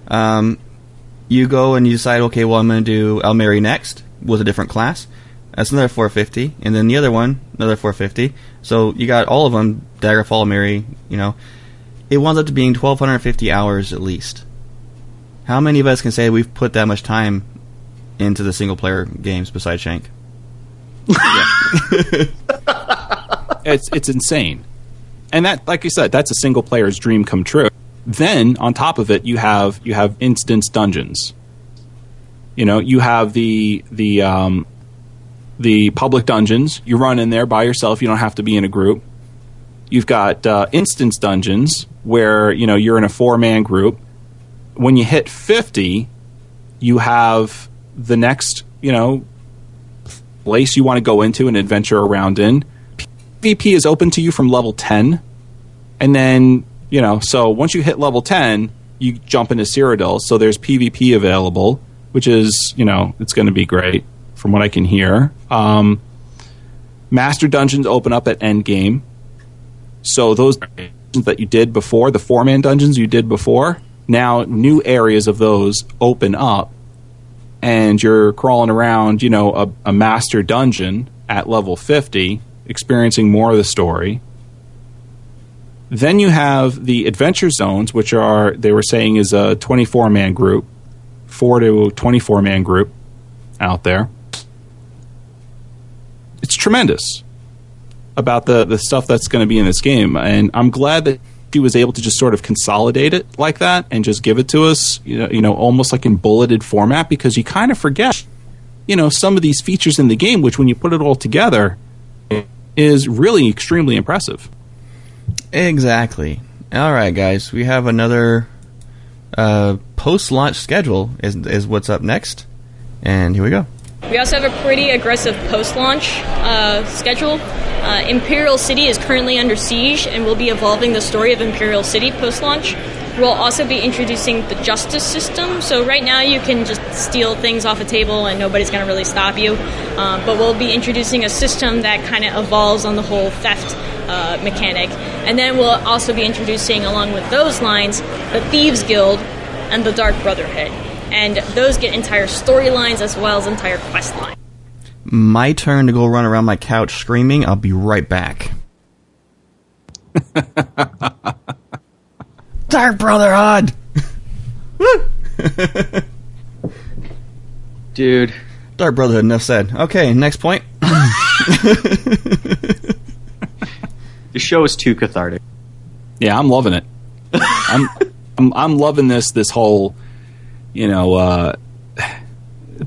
Um, you go and you decide, okay, well, I'm going to do Aldmeri next with a different class. That's another 450, and then the other one, another 450. So you got all of them, Daggerfall, Mary, you know. It winds up to being 1,250 hours at least. How many of us can say we've put that much time into the single player games besides Shank? (laughs) it's it's insane. And that like you said, that's a single player's dream come true. Then on top of it, you have you have instance dungeons. You know, you have the the um, the public dungeons. You run in there by yourself. You don't have to be in a group. You've got uh, instance dungeons where you know you're in a four man group. When you hit fifty, you have the next you know place you want to go into and adventure around in. PvP is open to you from level 10. And then, you know, so once you hit level 10, you jump into Cyrodiil. So there's PvP available, which is, you know, it's going to be great from what I can hear. Um, Master dungeons open up at endgame. So those that you did before, the four man dungeons you did before, now new areas of those open up, and you're crawling around, you know, a, a master dungeon at level 50, experiencing more of the story. Then you have the adventure zones, which are, they were saying, is a 24 man group, 4 to 24 man group out there. It's tremendous about the, the stuff that's going to be in this game. And I'm glad that she was able to just sort of consolidate it like that and just give it to us, you know, you know almost like in bulleted format because you kind of forget, you know, some of these features in the game, which when you put it all together is really extremely impressive. Exactly. All right, guys, we have another uh, post-launch schedule. Is is what's up next? And here we go. We also have a pretty aggressive post-launch uh, schedule. Uh, Imperial City is currently under siege, and we'll be evolving the story of Imperial City post-launch. We'll also be introducing the justice system. So right now you can just steal things off a table and nobody's going to really stop you. Um, but we'll be introducing a system that kind of evolves on the whole theft uh, mechanic. And then we'll also be introducing, along with those lines, the Thieves Guild and the Dark Brotherhood. And those get entire storylines as well as entire quest lines. My turn to go run around my couch screaming. I'll be right back. (laughs) Dark Brotherhood! (laughs) Dude. Dark Brotherhood, enough said. Okay, next point. (laughs) The show is too cathartic. Yeah, I'm loving it. I'm, I'm I'm loving this this whole, you know, uh,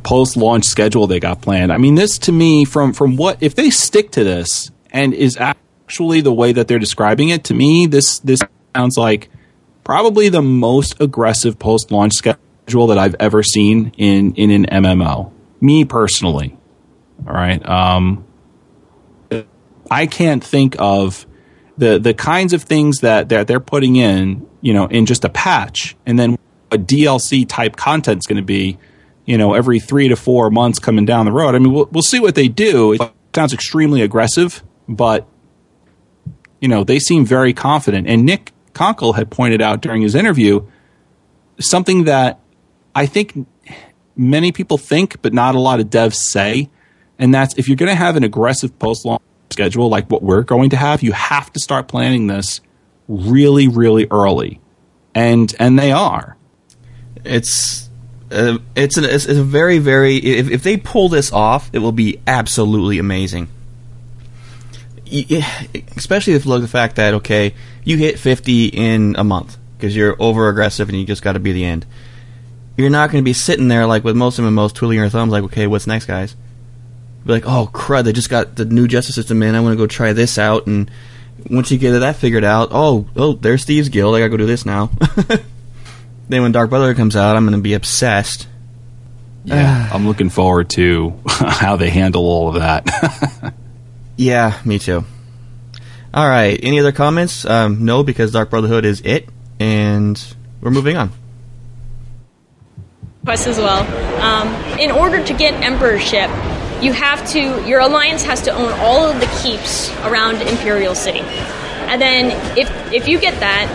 post launch schedule they got planned. I mean, this to me from from what if they stick to this and is actually the way that they're describing it to me, this this sounds like probably the most aggressive post launch schedule that I've ever seen in in an MMO. Me personally, all right. Um, I can't think of the the kinds of things that that they're putting in, you know, in just a patch, and then a DLC type content is going to be, you know, every three to four months coming down the road. I mean, we'll, we'll see what they do. It sounds extremely aggressive, but you know, they seem very confident. And Nick Konkle had pointed out during his interview something that I think many people think, but not a lot of devs say, and that's if you're going to have an aggressive post launch schedule like what we're going to have, you have to start planning this really, really early, and and they are. It's uh, it's, an, it's a very very if, if they pull this off, it will be absolutely amazing. Especially if look the fact that okay, you hit fifty in a month because you're over aggressive and you just got to be the end. You're not going to be sitting there like with most of them, most twiddling your thumbs like okay, what's next, guys? Be like, oh crud, they just got the new justice system in. I want to go try this out, and once you get that figured out, oh oh, there's Thieves Guild. I gotta go do this now. (laughs) then when Dark Brother comes out, I'm going to be obsessed. Yeah, (sighs) I'm looking forward to (laughs) how they handle all of that. (laughs) Yeah, me too. All right. Any other comments? Um, no, because Dark Brotherhood is it, and we're moving on. quest as well. Um, in order to get emperorship, you have to your alliance has to own all of the keeps around Imperial City, and then if if you get that,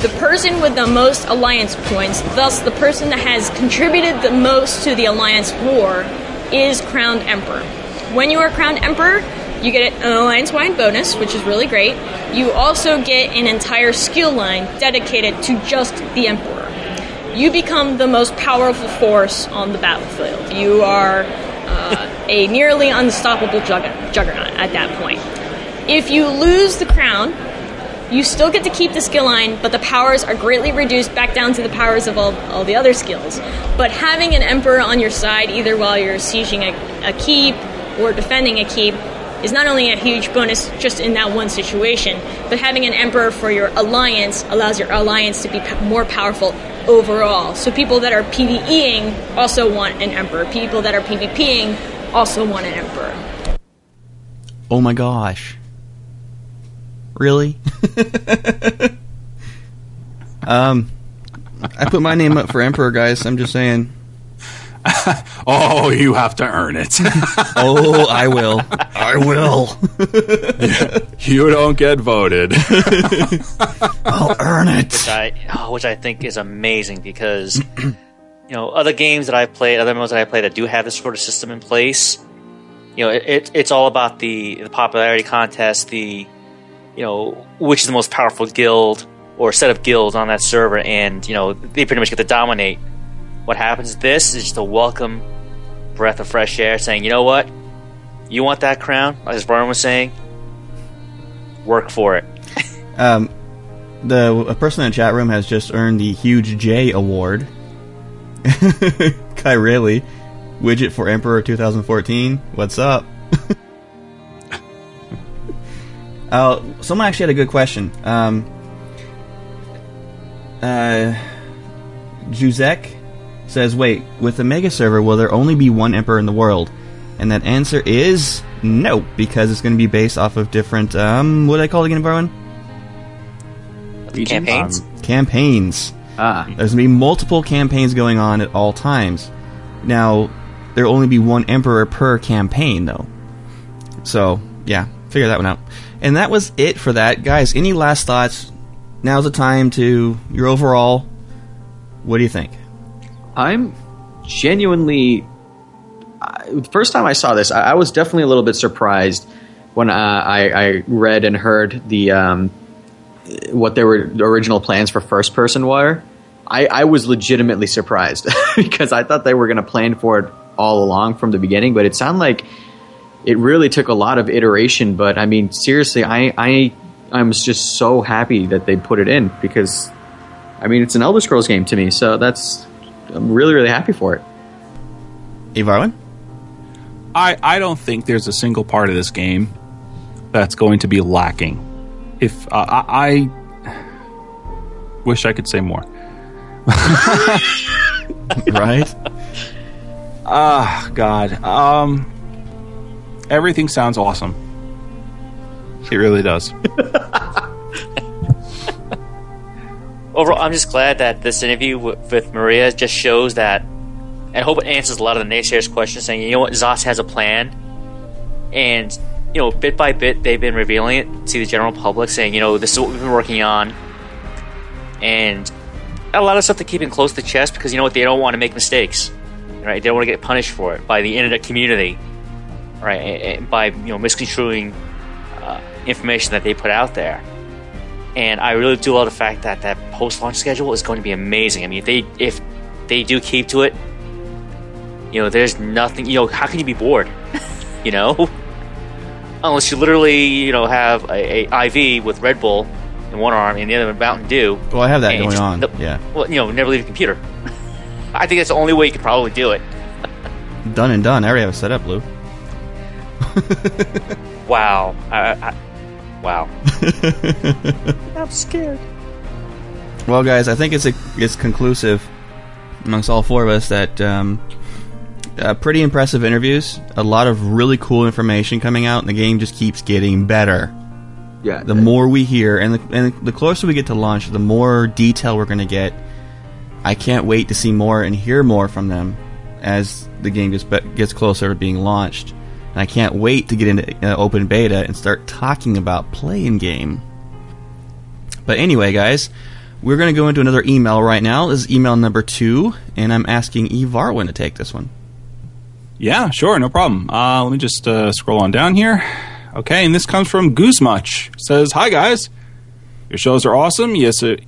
the person with the most alliance points, thus the person that has contributed the most to the alliance war, is crowned emperor. When you are crowned emperor, you get an alliance wide bonus, which is really great. You also get an entire skill line dedicated to just the emperor you become the most powerful force on the battlefield. You are uh, a nearly unstoppable jugger- juggernaut at that point. If you lose the crown, you still get to keep the skill line, but the powers are greatly reduced back down to the powers of all, all the other skills. But having an emperor on your side, either while you're sieging a, a keep or defending a keep, is not only a huge bonus just in that one situation, but having an emperor for your alliance allows your alliance to be p- more powerful overall. So people that are PvEing also want an emperor. People that are PvPing also want an emperor. Oh my gosh. Really? (laughs) um, I put my name up for Emperor, guys. I'm just saying. (laughs) oh, you have to earn it. (laughs) oh, I will. I will. you don't get voted. I'll earn it. which I oh, which I think is amazing because (clears throat) you know other games that I've played, other modes that I play that do have this sort of system in place. You know, it, it, it's all about the the popularity contest, the you know which is the most powerful guild or set of guilds on that server, and you know they pretty much get to dominate. What happens? This is just a welcome breath of fresh air, saying, you know what, you want that crown, as Brian was saying, work for it. (laughs) Um, the a person in the chat room has just earned the huge J award. (laughs) Kai widget for Emperor 2014. What's up? (laughs) uh, someone actually had a good question. Um, uh, Juzek says, "Wait, with the mega server, will there only be one emperor in the world?" And that answer is no, because it's going to be based off of different. Um, what do I call it again, everyone? Campaigns. campaigns. Ah, There's gonna be multiple campaigns going on at all times. Now, there'll only be one emperor per campaign, though. So, yeah, figure that one out. And that was it for that, guys. Any last thoughts? Now's the time to your overall. What do you think? I'm genuinely. I- The first time I saw this, I, I was definitely a little bit surprised when uh, I, I read and heard the um, what their original plans for first person were. I, I was legitimately surprised (laughs) because I thought they were going to plan for it all along from the beginning, but it sounded like it really took a lot of iteration. But I mean, seriously, I I I'm just so happy that they put it in because I mean it's an Elder Scrolls game to me, so that's I'm really really happy for it. Evarlin? I, I don't think there's a single part of this game that's going to be lacking. If uh, I, I wish I could say more. (laughs) right? Ah, God. Um, everything sounds awesome. It really does. (laughs) Overall, I'm just glad that this interview with, with Maria just shows that, and I hope it answers a lot of the naysayers' questions, saying, you know what, ZOS has a plan, and you know, bit by bit, they've been revealing it to the general public, saying, you know, this is what we've been working on, and a lot of stuff to keep in close to the chest because you know what, they don't want to make mistakes, right? They don't want to get punished for it by the internet community, right? And, and by you know misconstruing uh, information that they put out there. And I really do love the fact that that post-launch schedule is going to be amazing. I mean, if they if they do keep to it, you know, there's nothing. You know, how can you be bored? (laughs) you know, unless you literally you know have a, a IV with Red Bull in one arm and the other with Mountain Dew. Well, I have that going on. the- Yeah. Well, you know, never leave your computer. (laughs) I think that's the only way you could probably do it. Done and done. I already have it set up, Lou. (laughs) Wow. I, I, wow. (laughs) I'm scared. Well, guys, I think it's a, it's conclusive amongst all four of us that um, uh, pretty impressive interviews, a lot of really cool information coming out, and the game just keeps getting better. Yeah, The more we hear, and the, and the closer we get to launch, the more detail we're going to get. I can't wait to see more and hear more from them as the game gets be- gets closer to being launched. And I can't wait to get into uh, open beta and start talking about playing game. But anyway, guys, we're going to go into another email right now. This is email number two, and I'm asking Ivarwin to take this one. Yeah, sure, no problem. Uh, let me just uh, scroll on down here. Okay, and this comes from Goosemuch. Says, "Hi guys, your shows are awesome. Uh,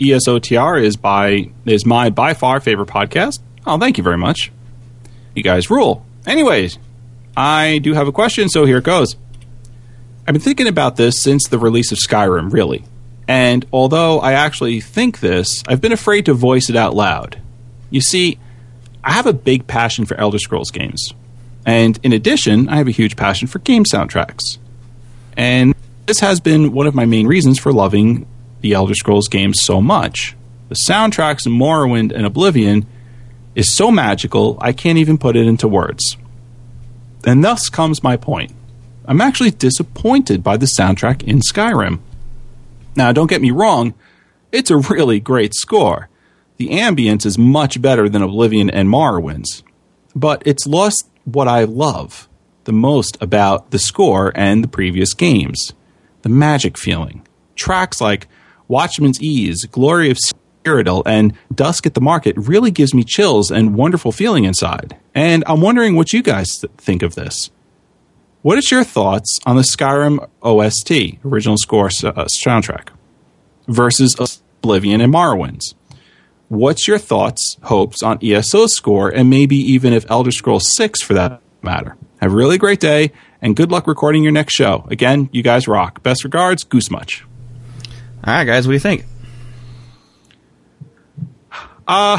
ESOTR is by is my by far favorite podcast. Oh, thank you very much. You guys rule. Anyways, I do have a question, so here it goes. I've been thinking about this since the release of Skyrim, really. And although I actually think this, I've been afraid to voice it out loud. You see, I have a big passion for Elder Scrolls games. And in addition, I have a huge passion for game soundtracks. And this has been one of my main reasons for loving the Elder Scrolls games so much. The soundtracks in Morrowind and Oblivion is so magical, I can't even put it into words. And thus comes my point. I'm actually disappointed by the soundtrack in Skyrim. Now, don't get me wrong, it's a really great score. The ambience is much better than Oblivion and Morrowind's. but it's lost what I love the most about the score and the previous games the magic feeling. Tracks like Watchman's Ease, Glory of Cyrodiil, and Dusk at the Market really gives me chills and wonderful feeling inside. And I'm wondering what you guys th- think of this. What is your thoughts on the Skyrim OST, original score uh, soundtrack, versus Oblivion and Morrowind's? What's your thoughts, hopes on ESO's score, and maybe even if Elder Scrolls 6 for that matter? Have a really great day, and good luck recording your next show. Again, you guys rock. Best regards, Goose Much. All right, guys, what do you think? Uh,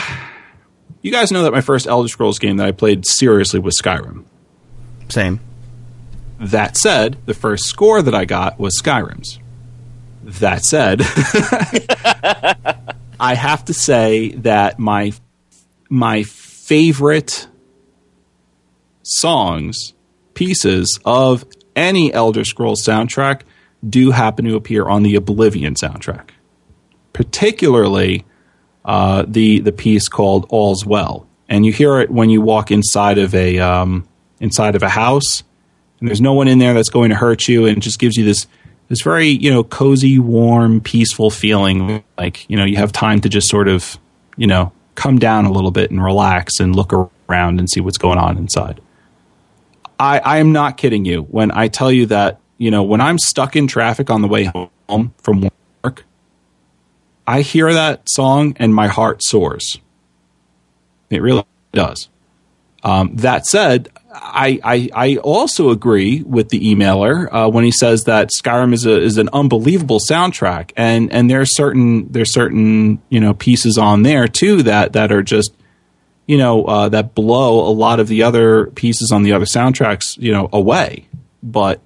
you guys know that my first Elder Scrolls game that I played seriously was Skyrim. Same. That said, the first score that I got was Skyrim's. That said, (laughs) I have to say that my my favorite songs, pieces of any Elder Scrolls soundtrack do happen to appear on the Oblivion soundtrack. Particularly uh, the the piece called "All's Well," and you hear it when you walk inside of a um, inside of a house, and there's no one in there that's going to hurt you, and it just gives you this this very you know cozy, warm, peaceful feeling. Like you know you have time to just sort of you know come down a little bit and relax and look around and see what's going on inside. I, I am not kidding you when I tell you that you know when I'm stuck in traffic on the way home from work, I hear that song and my heart soars. It really does. Um, that said, I, I, I also agree with the emailer uh, when he says that Skyrim is a is an unbelievable soundtrack, and and there's certain there's certain you know pieces on there too that that are just you know uh, that blow a lot of the other pieces on the other soundtracks you know away. But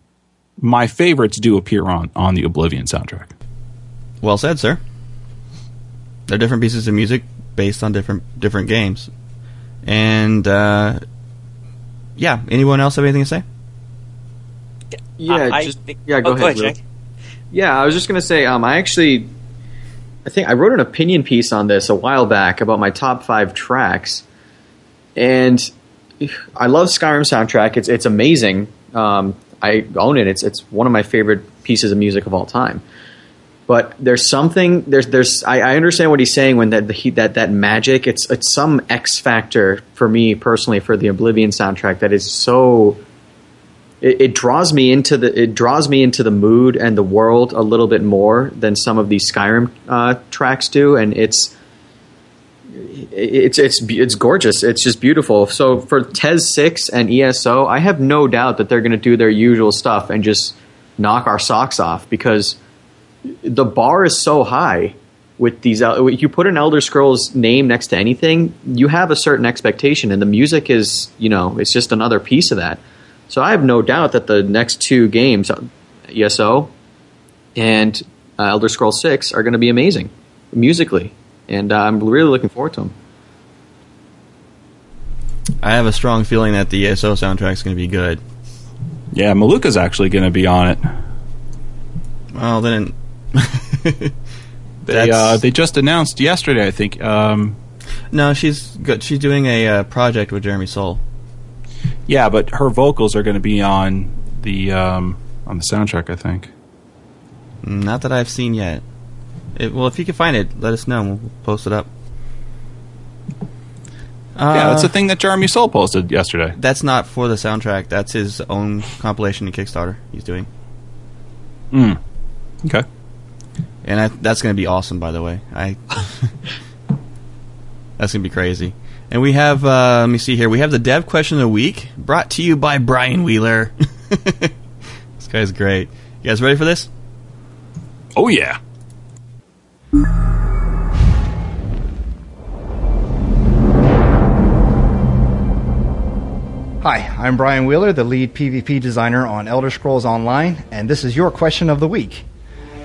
my favorites do appear on on the Oblivion soundtrack. Well said, sir. They're different pieces of music based on different different games, and uh, yeah. Anyone else have anything to say? Yeah, I- I just think- yeah. Go oh, ahead. go ahead, Yeah, I was just gonna say. Um, I actually, I think I wrote an opinion piece on this a while back about my top five tracks, and I love Skyrim soundtrack. It's it's amazing. Um, I own it. It's it's one of my favorite pieces of music of all time. But there's something there's there's I, I understand what he's saying when that the he, that that magic it's it's some X factor for me personally for the Oblivion soundtrack that is so it, it draws me into the it draws me into the mood and the world a little bit more than some of these Skyrim uh, tracks do, and it's it's it's it's gorgeous. It's just beautiful. So for TES six and ESO, I have no doubt that they're going to do their usual stuff and just knock our socks off because the bar is so high with these. You put an Elder Scrolls name next to anything, you have a certain expectation, and the music is you know it's just another piece of that. So I have no doubt that the next two games, ESO and uh, Elder Scrolls Six, are going to be amazing musically, and uh, I'm really looking forward to them. I have a strong feeling that the ESO soundtrack is going to be good. Yeah, Malukah's actually going to be on it. Well, then. (laughs) They uh, they just announced yesterday, I think. Um, no, she's good. She's doing a uh, project with Jeremy Soule. yeah, but her vocals are going to be on the um, on the soundtrack, I think. Not that I've seen yet. It, well, if you can find it, let us know. and We'll post it up. Uh, yeah, that's the thing that Jeremy Soule posted yesterday. That's not for the soundtrack. That's his own compilation and Kickstarter he's doing, Mm. Okay. And I, that's going to be awesome. By the way, I (laughs) that's going to be crazy. And we have, uh, let me see here. We have the dev question of the week, brought to you by Brian Wheeler. (laughs) this guy's great. You guys ready for this? Oh yeah. Hi, I'm Brian Wheeler, the lead PvP designer on Elder Scrolls Online, and this is your question of the week.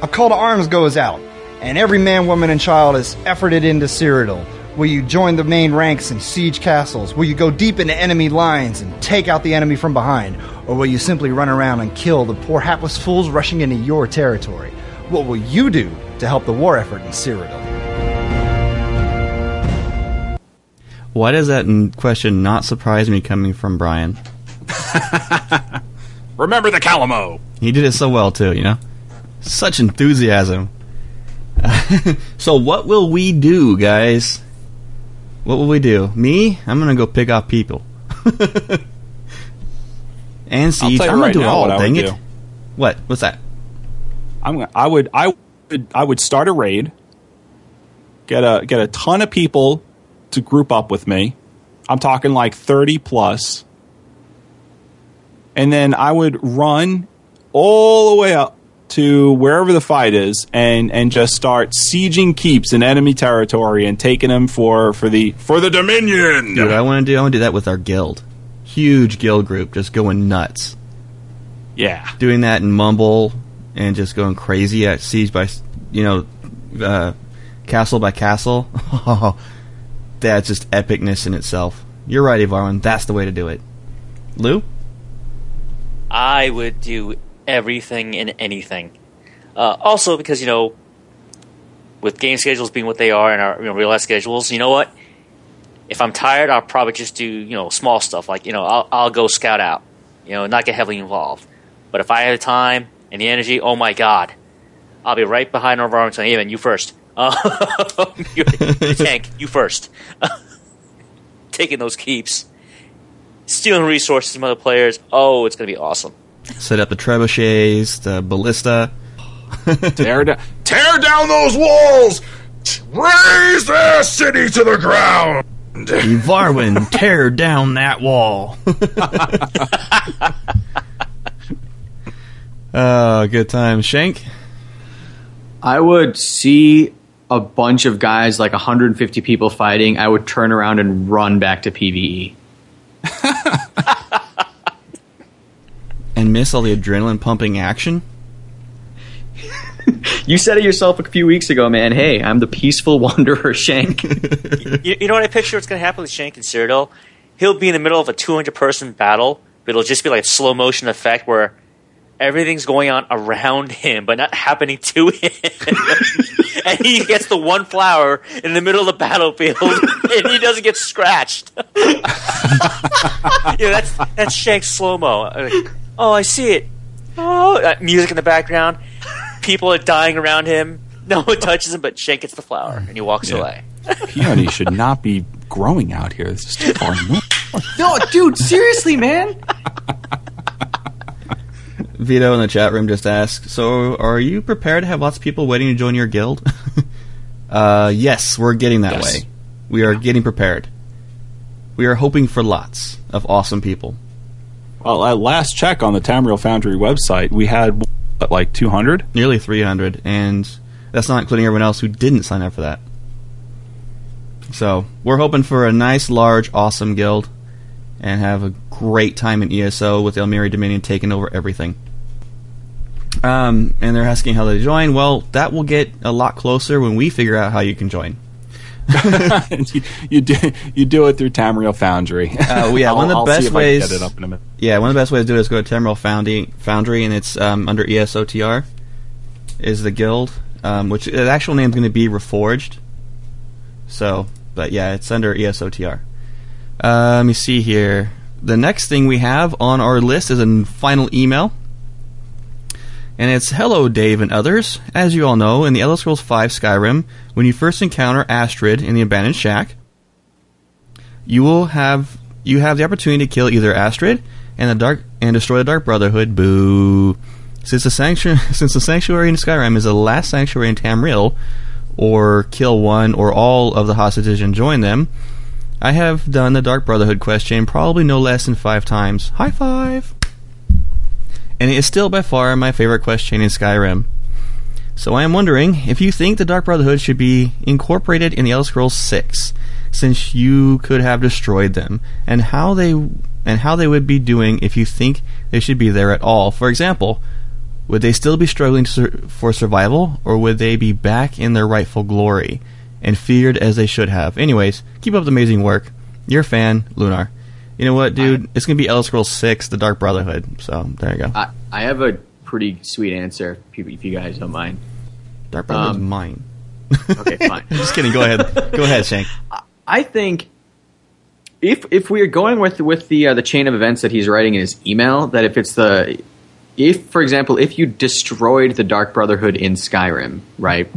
A call to arms goes out, and every man, woman, and child is efforted into Cyrodiil. Will you join the main ranks and siege castles? Will you go deep into enemy lines and take out the enemy from behind? Or will you simply run around and kill the poor hapless fools rushing into your territory? What will you do to help the war effort in Cyrodiil? Why does that question not surprise me coming from Brian? (laughs) Remember the Calamo. He did it so well too, you know. Such enthusiasm. (laughs) so what will we do, guys? What will we do? Me? I'm gonna go pick off people. (laughs) and siege. you I'm gonna right do all. Dang it! do. What? What's that? I'm gonna- I would I would I would start a raid. Get a get a ton of people to group up with me. I'm talking like 30 plus. And then I would run all the way up to wherever the fight is and and just start sieging keeps in enemy territory and taking them for for the for the dominion. Dude, I want to do. I want to do that with our guild. Huge guild group, just going nuts. yeah. Doing that in Mumble and just going crazy at siege by, you know, uh, castle by castle. (laughs) That's just epicness in itself. You're right, Ivarwin. That's the way to do it. Lou? I would do everything and anything. Uh, also, because you know, with game schedules being what they are and our you know, real life schedules, you know what? If I'm tired, I'll probably just do you know small stuff like you know I'll I'll go scout out, you know, not get heavily involved. But if I have the time and the energy, oh my god, I'll be right behind and saying, "Hey man, you first. Uh, (laughs) you, (laughs) tank, you first. (laughs) Taking those keeps, stealing resources from other players. Oh, it's gonna be awesome. Set up the trebuchets, the ballista. (laughs) tear down tear down those walls. Raise their city to the ground. Ivarwin, (laughs) tear down that wall. oh, (laughs) good time. Shank? I would see a bunch of guys, like 150 people fighting. I would turn around and run back to. PVE. And miss all the adrenaline pumping action? (laughs) You said it yourself a few weeks ago, man. Hey, I'm the peaceful (laughs) wanderer, Shank. (laughs) You, you know what I picture what's going to happen with Shank and Cyrodiil? He'll be in the middle of a 200 person battle, but it'll just be like a slow motion effect where everything's going on around him, but not happening to him. and he gets the one flower in the middle of the battlefield, and he doesn't get scratched. you know, that's that's Shank's slow mo. Oh, I see it. Oh, uh, music in the background. People are dying around him. No one touches him, but Shank gets the flower, and he walks Yeah. away. Peony should not be growing out here. This is too far (laughs) north. no, dude, seriously, man. Vito in the chat room just asked, so are you prepared to have lots of people waiting to join your guild? (laughs) uh, yes, we're getting that Yes. way. We are getting prepared. We are hoping for lots of awesome people. Well, at last check on the Tamriel Foundry website, we had like 200. Nearly 300, and that's not including everyone else who didn't sign up for that. So, we're hoping for a nice, large, awesome guild and have a great time in ESO with Aldmeri Dominion taking over everything. Um, and they're asking how they join. Well, that will get a lot closer when we figure out how you can join. (laughs) you, you do you do it through Tamriel Foundry. Uh, yeah, (laughs) one of the I'll, I'll best ways- get it up in a minute. Yeah, one of the best ways to do it is go to Tamriel Foundry, Foundry and it's um, under ESOTR, is the guild, um, which the actual name is going to be Reforged. So, but yeah, it's under ESOTR. Uh, let me see here. The next thing we have on our list is a final email. And it's Hello, Dave and others. As you all know, in the Elder Scrolls V Skyrim, when you first encounter Astrid in the abandoned shack, you will have you have the opportunity to kill either Astrid and the dark and destroy the Dark Brotherhood. Boo! Since the sanctuary (laughs) since the sanctuary in Skyrim is the last sanctuary in Tamriel, or kill one or all of the hostages and join them, I have done the Dark Brotherhood quest chain probably no less than five times. High five! And it is still by far my favorite quest chain in Skyrim. So I am wondering if you think the Dark Brotherhood should be incorporated in the Elder Scrolls 6, since you could have destroyed them, and how they and how they would be doing if you think they should be there at all. For example, would they still be struggling sur- for survival, or would they be back in their rightful glory and feared as they should have? Anyways, keep up the amazing work. Your fan, Lunar. You know what, dude? It's gonna be Elder Scrolls 6, The Dark Brotherhood. So there you go. I, I have a pretty sweet answer, if you- if you guys don't mind. Dark Brotherhood's um, mine. Okay, fine. (laughs) Just kidding. Go ahead. Go ahead, Shank. I think if if we are going with with the uh, the chain of events that he's writing in his email, that if it's the if for example if you destroyed the Dark Brotherhood in Skyrim, right?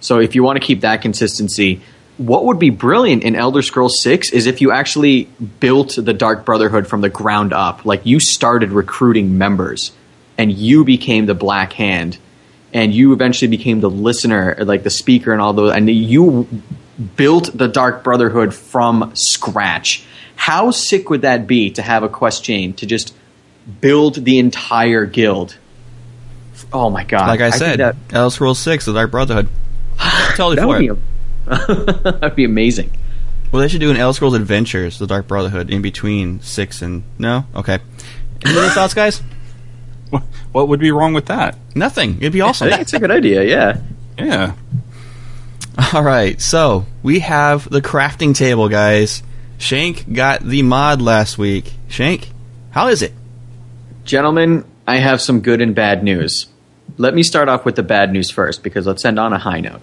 So if you want to keep that consistency, what would be brilliant in Elder Scrolls 6 is if you actually built the Dark Brotherhood from the ground up. Like you started recruiting members and you became the Black Hand and you eventually became the listener, like the speaker and all those and you built the Dark Brotherhood from scratch. How sick would that be to have a quest chain to just build the entire guild? Oh my god. Like I, think said, that, Elder Scrolls 6, The Dark Brotherhood. (gasps) totally that for would it. be, (laughs) that'd be amazing. Well, they should do an Elder Scrolls Adventures, The Dark Brotherhood, in between 6 and... No? Okay. Any other thoughts, guys? What, what would be wrong with that? Nothing. It'd be I awesome. think it's a good idea, yeah. Yeah. (laughs) All right, so we have the crafting table, guys. Shank got the mod last week. Shank, how is it? Gentlemen, I have some good and bad news. Let me start off with the bad news first because let's end on a high note.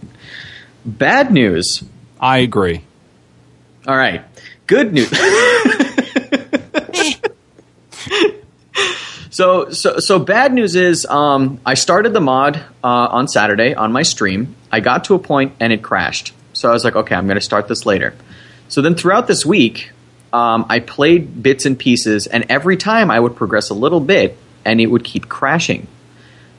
Bad news. I agree. All right. Good news. (laughs) so, so, so bad news is um, I started the mod uh, on Saturday on my stream. I got to a point and it crashed. So I was like, okay, I'm going to start this later. So then throughout this week, um, I played bits and pieces, and every time I would progress a little bit, and it would keep crashing.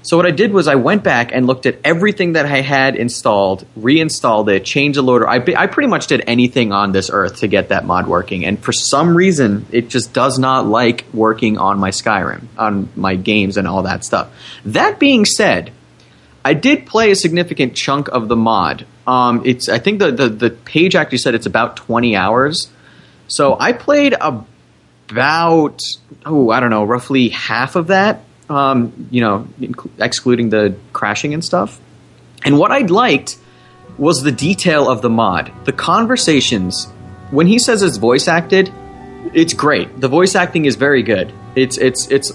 So what I did was I went back and looked at everything that I had installed, reinstalled it, changed the loader. I, I pretty much did anything on this earth to get that mod working, and for some reason, it just does not like working on my Skyrim, on my games, and all that stuff. That being said, I did play a significant chunk of the mod. Um, it's I think the, the the page actually said it's about twenty hours. So I played about oh I don't know roughly half of that. Um, you know, excluding the crashing and stuff. And what I'd liked was the detail of the mod, the conversations. When he says it's voice acted, it's great. The voice acting is very good. It's it's it's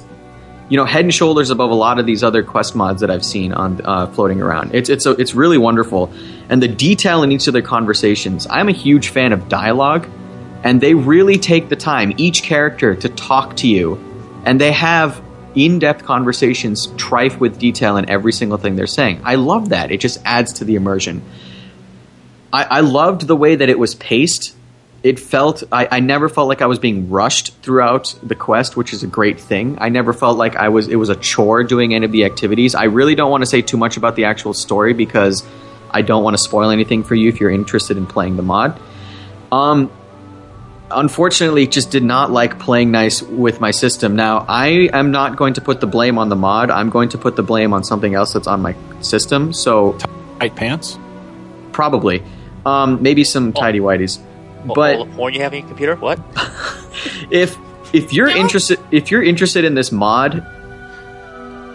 you know head and shoulders above a lot of these other quest mods that I've seen on uh, floating around. It's it's a, it's really wonderful, and the detail in each of their conversations. I'm a huge fan of dialogue, and they really take the time each character to talk to you, and they have in-depth conversations, trife with detail in every single thing they're saying. I love that. It just adds to the immersion. I, I loved the way that it was paced. It felt I, I never felt like I was being rushed throughout the quest, which is a great thing. I never felt like I was it was a chore doing any of the activities. I really don't want to say too much about the actual story because I don't want to spoil anything for you if you're interested in playing the mod. Um, unfortunately, just did not like playing nice with my system. Now, I am not going to put the blame on the mod. I'm going to put the blame on something else that's on my system. So Tight pants. probably, um, maybe some tidy whities. But all the porn you have in your computer? What? (laughs) if if you're interested if you're interested in this mod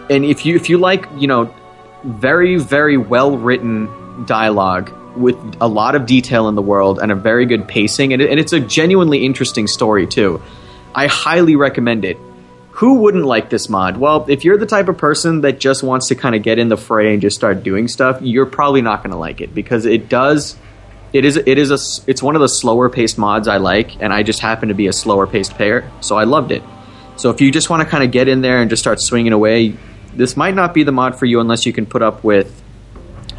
and if you if you like you know very very well written dialogue with a lot of detail in the world and a very good pacing and, it, and it's a genuinely interesting story too i highly recommend it who wouldn't like this mod well if you're the type of person that just wants to kind of get in the fray and just start doing stuff you're probably not going to like it because it does It is. It is a. it's one of the slower paced mods I like, and I just happen to be a slower paced player, so I loved it. So if you just want to kind of get in there and just start swinging away, this might not be the mod for you unless you can put up with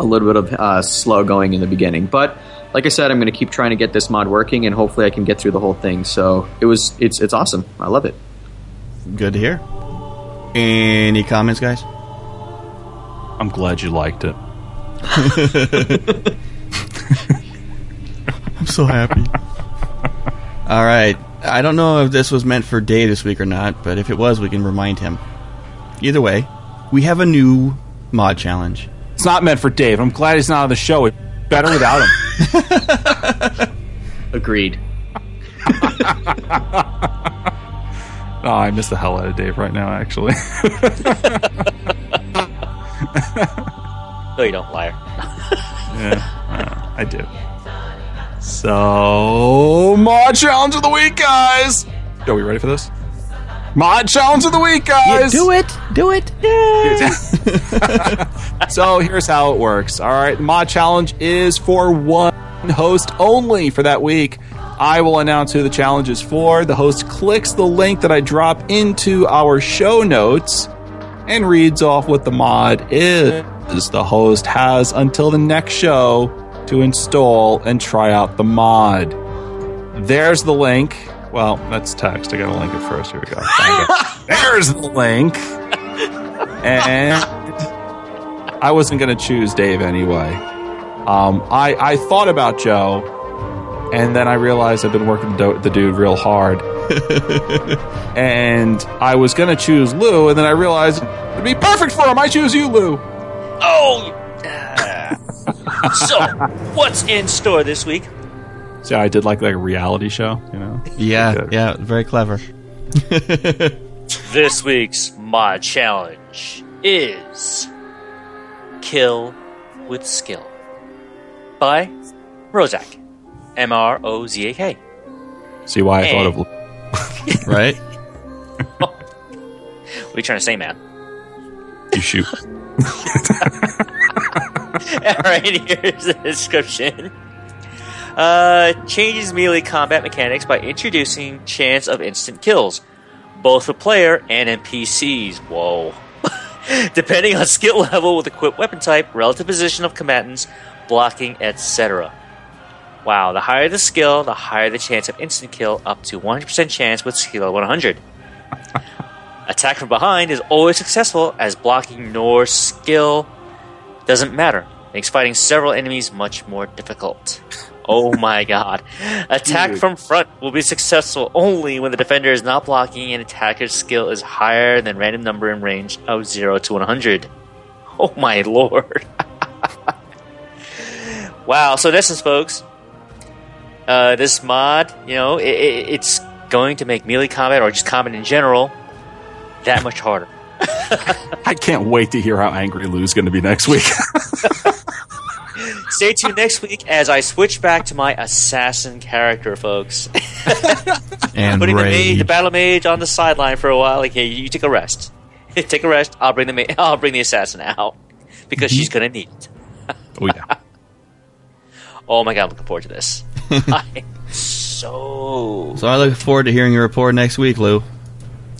a little bit of uh, slow going in the beginning. But like I said, I'm going to keep trying to get this mod working, and hopefully I can get through the whole thing. So it was it's it's awesome. I love it. Good to hear. Any comments, guys? I'm glad you liked it. (laughs) I'm so happy. All right. I don't know if this was meant for Day this week or not, but if it was, we can remind him. Either way, we have a new mod challenge. It's not meant for Dave. I'm glad he's not on the show. It's better without him. (laughs) Agreed. (laughs) Oh, I miss the hell out of Dave right now, actually. (laughs) No, you don't, liar. yeah, uh, I do. So, my challenge of the week, guys. Are we ready for this? Mod challenge of the week, guys. Do it. Do it. (laughs) so here's how it works. All right, mod challenge is for one host only for that week. I will announce who the challenge is for. The host clicks the link that I drop into our show notes and reads off what the mod is. The host has until the next show to install and try out the mod. There's the link. Well, that's text. I gotta link it first. Here we go. (laughs) There's the link. And I wasn't gonna choose Dave anyway. Um, I, I thought about Joe, and then I realized I've been working the, do- the dude real hard. (laughs) and I was gonna choose Lou, and then I realized it'd be perfect for him. I choose you, Lou. Oh! so, what's in store this week? See, I did like like a reality show, you know. Yeah, Good. yeah, very clever. This week's mod challenge is Kill with Skill by Mrozak. M R O Z A K. See why I Hey. thought of Lou. (laughs) Right? What are you trying to say, man? You shoot. (laughs) Alright, here's the description. Uh, changes melee combat mechanics by introducing chance of instant kills, both for player and NPCs. Whoa. (laughs) Depending on skill level with equipped weapon type, relative position of combatants, blocking, etc. Wow, the higher the skill, the higher the chance of instant kill, up to 100% chance with skill 100. (laughs) Attack from behind is always successful, as blocking nor skill doesn't matter. Makes fighting several enemies much more difficult. (laughs) Oh my god. Attack Dude. from front will be successful only when the defender is not blocking and attacker's skill is higher than random number in range of 0 to 100. Oh my lord. (laughs) wow, so in essence, folks, uh, this mod, you know, i i it's going to make melee combat or just combat in general that much harder. (laughs) I can't wait to hear how angry Lou's going to be next week. (laughs) Stay tuned next week as I switch back to my assassin character, folks. (laughs) And Putting the, mage, the battle mage on the sideline for a while. Like, hey, you take a rest. (laughs) take a rest. I'll bring the ma- I'll bring the assassin out because she's mm-hmm. gonna need it. oh yeah. (laughs) Oh my god, I'm looking forward to this. So. So I look forward to hearing your report next week, Lou.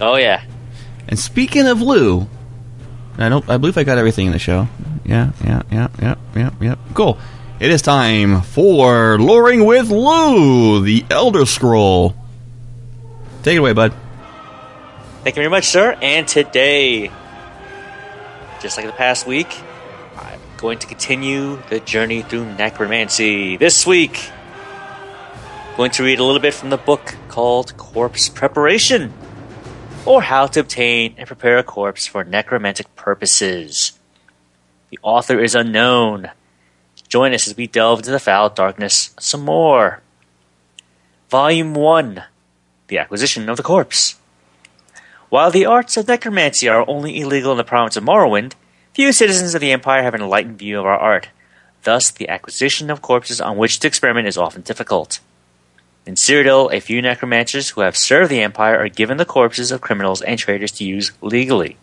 Oh yeah. And speaking of Lou, I don't. I believe I got everything in the show. Yeah, yeah, yeah, yeah, yeah, yeah. Cool. It is time for Loring with Lou, the Elder Scroll. Take it away, bud. Thank you very much, sir. And today, just like the past week, I'm going to continue the journey through necromancy. This week, I'm going to read a little bit from the book called Corpse Preparation, or How to Obtain and Prepare a Corpse for Necromantic Purposes. The author is unknown. Join us as we delve into the foul darkness some more. Volume 1 The Acquisition of the Corpse. While the arts of necromancy are only illegal in the province of Morrowind, few citizens of the Empire have an enlightened view of our art. Thus, the acquisition of corpses on which to experiment is often difficult. In Cyrodiil, a few necromancers who have served the Empire are given the corpses of criminals and traitors to use legally.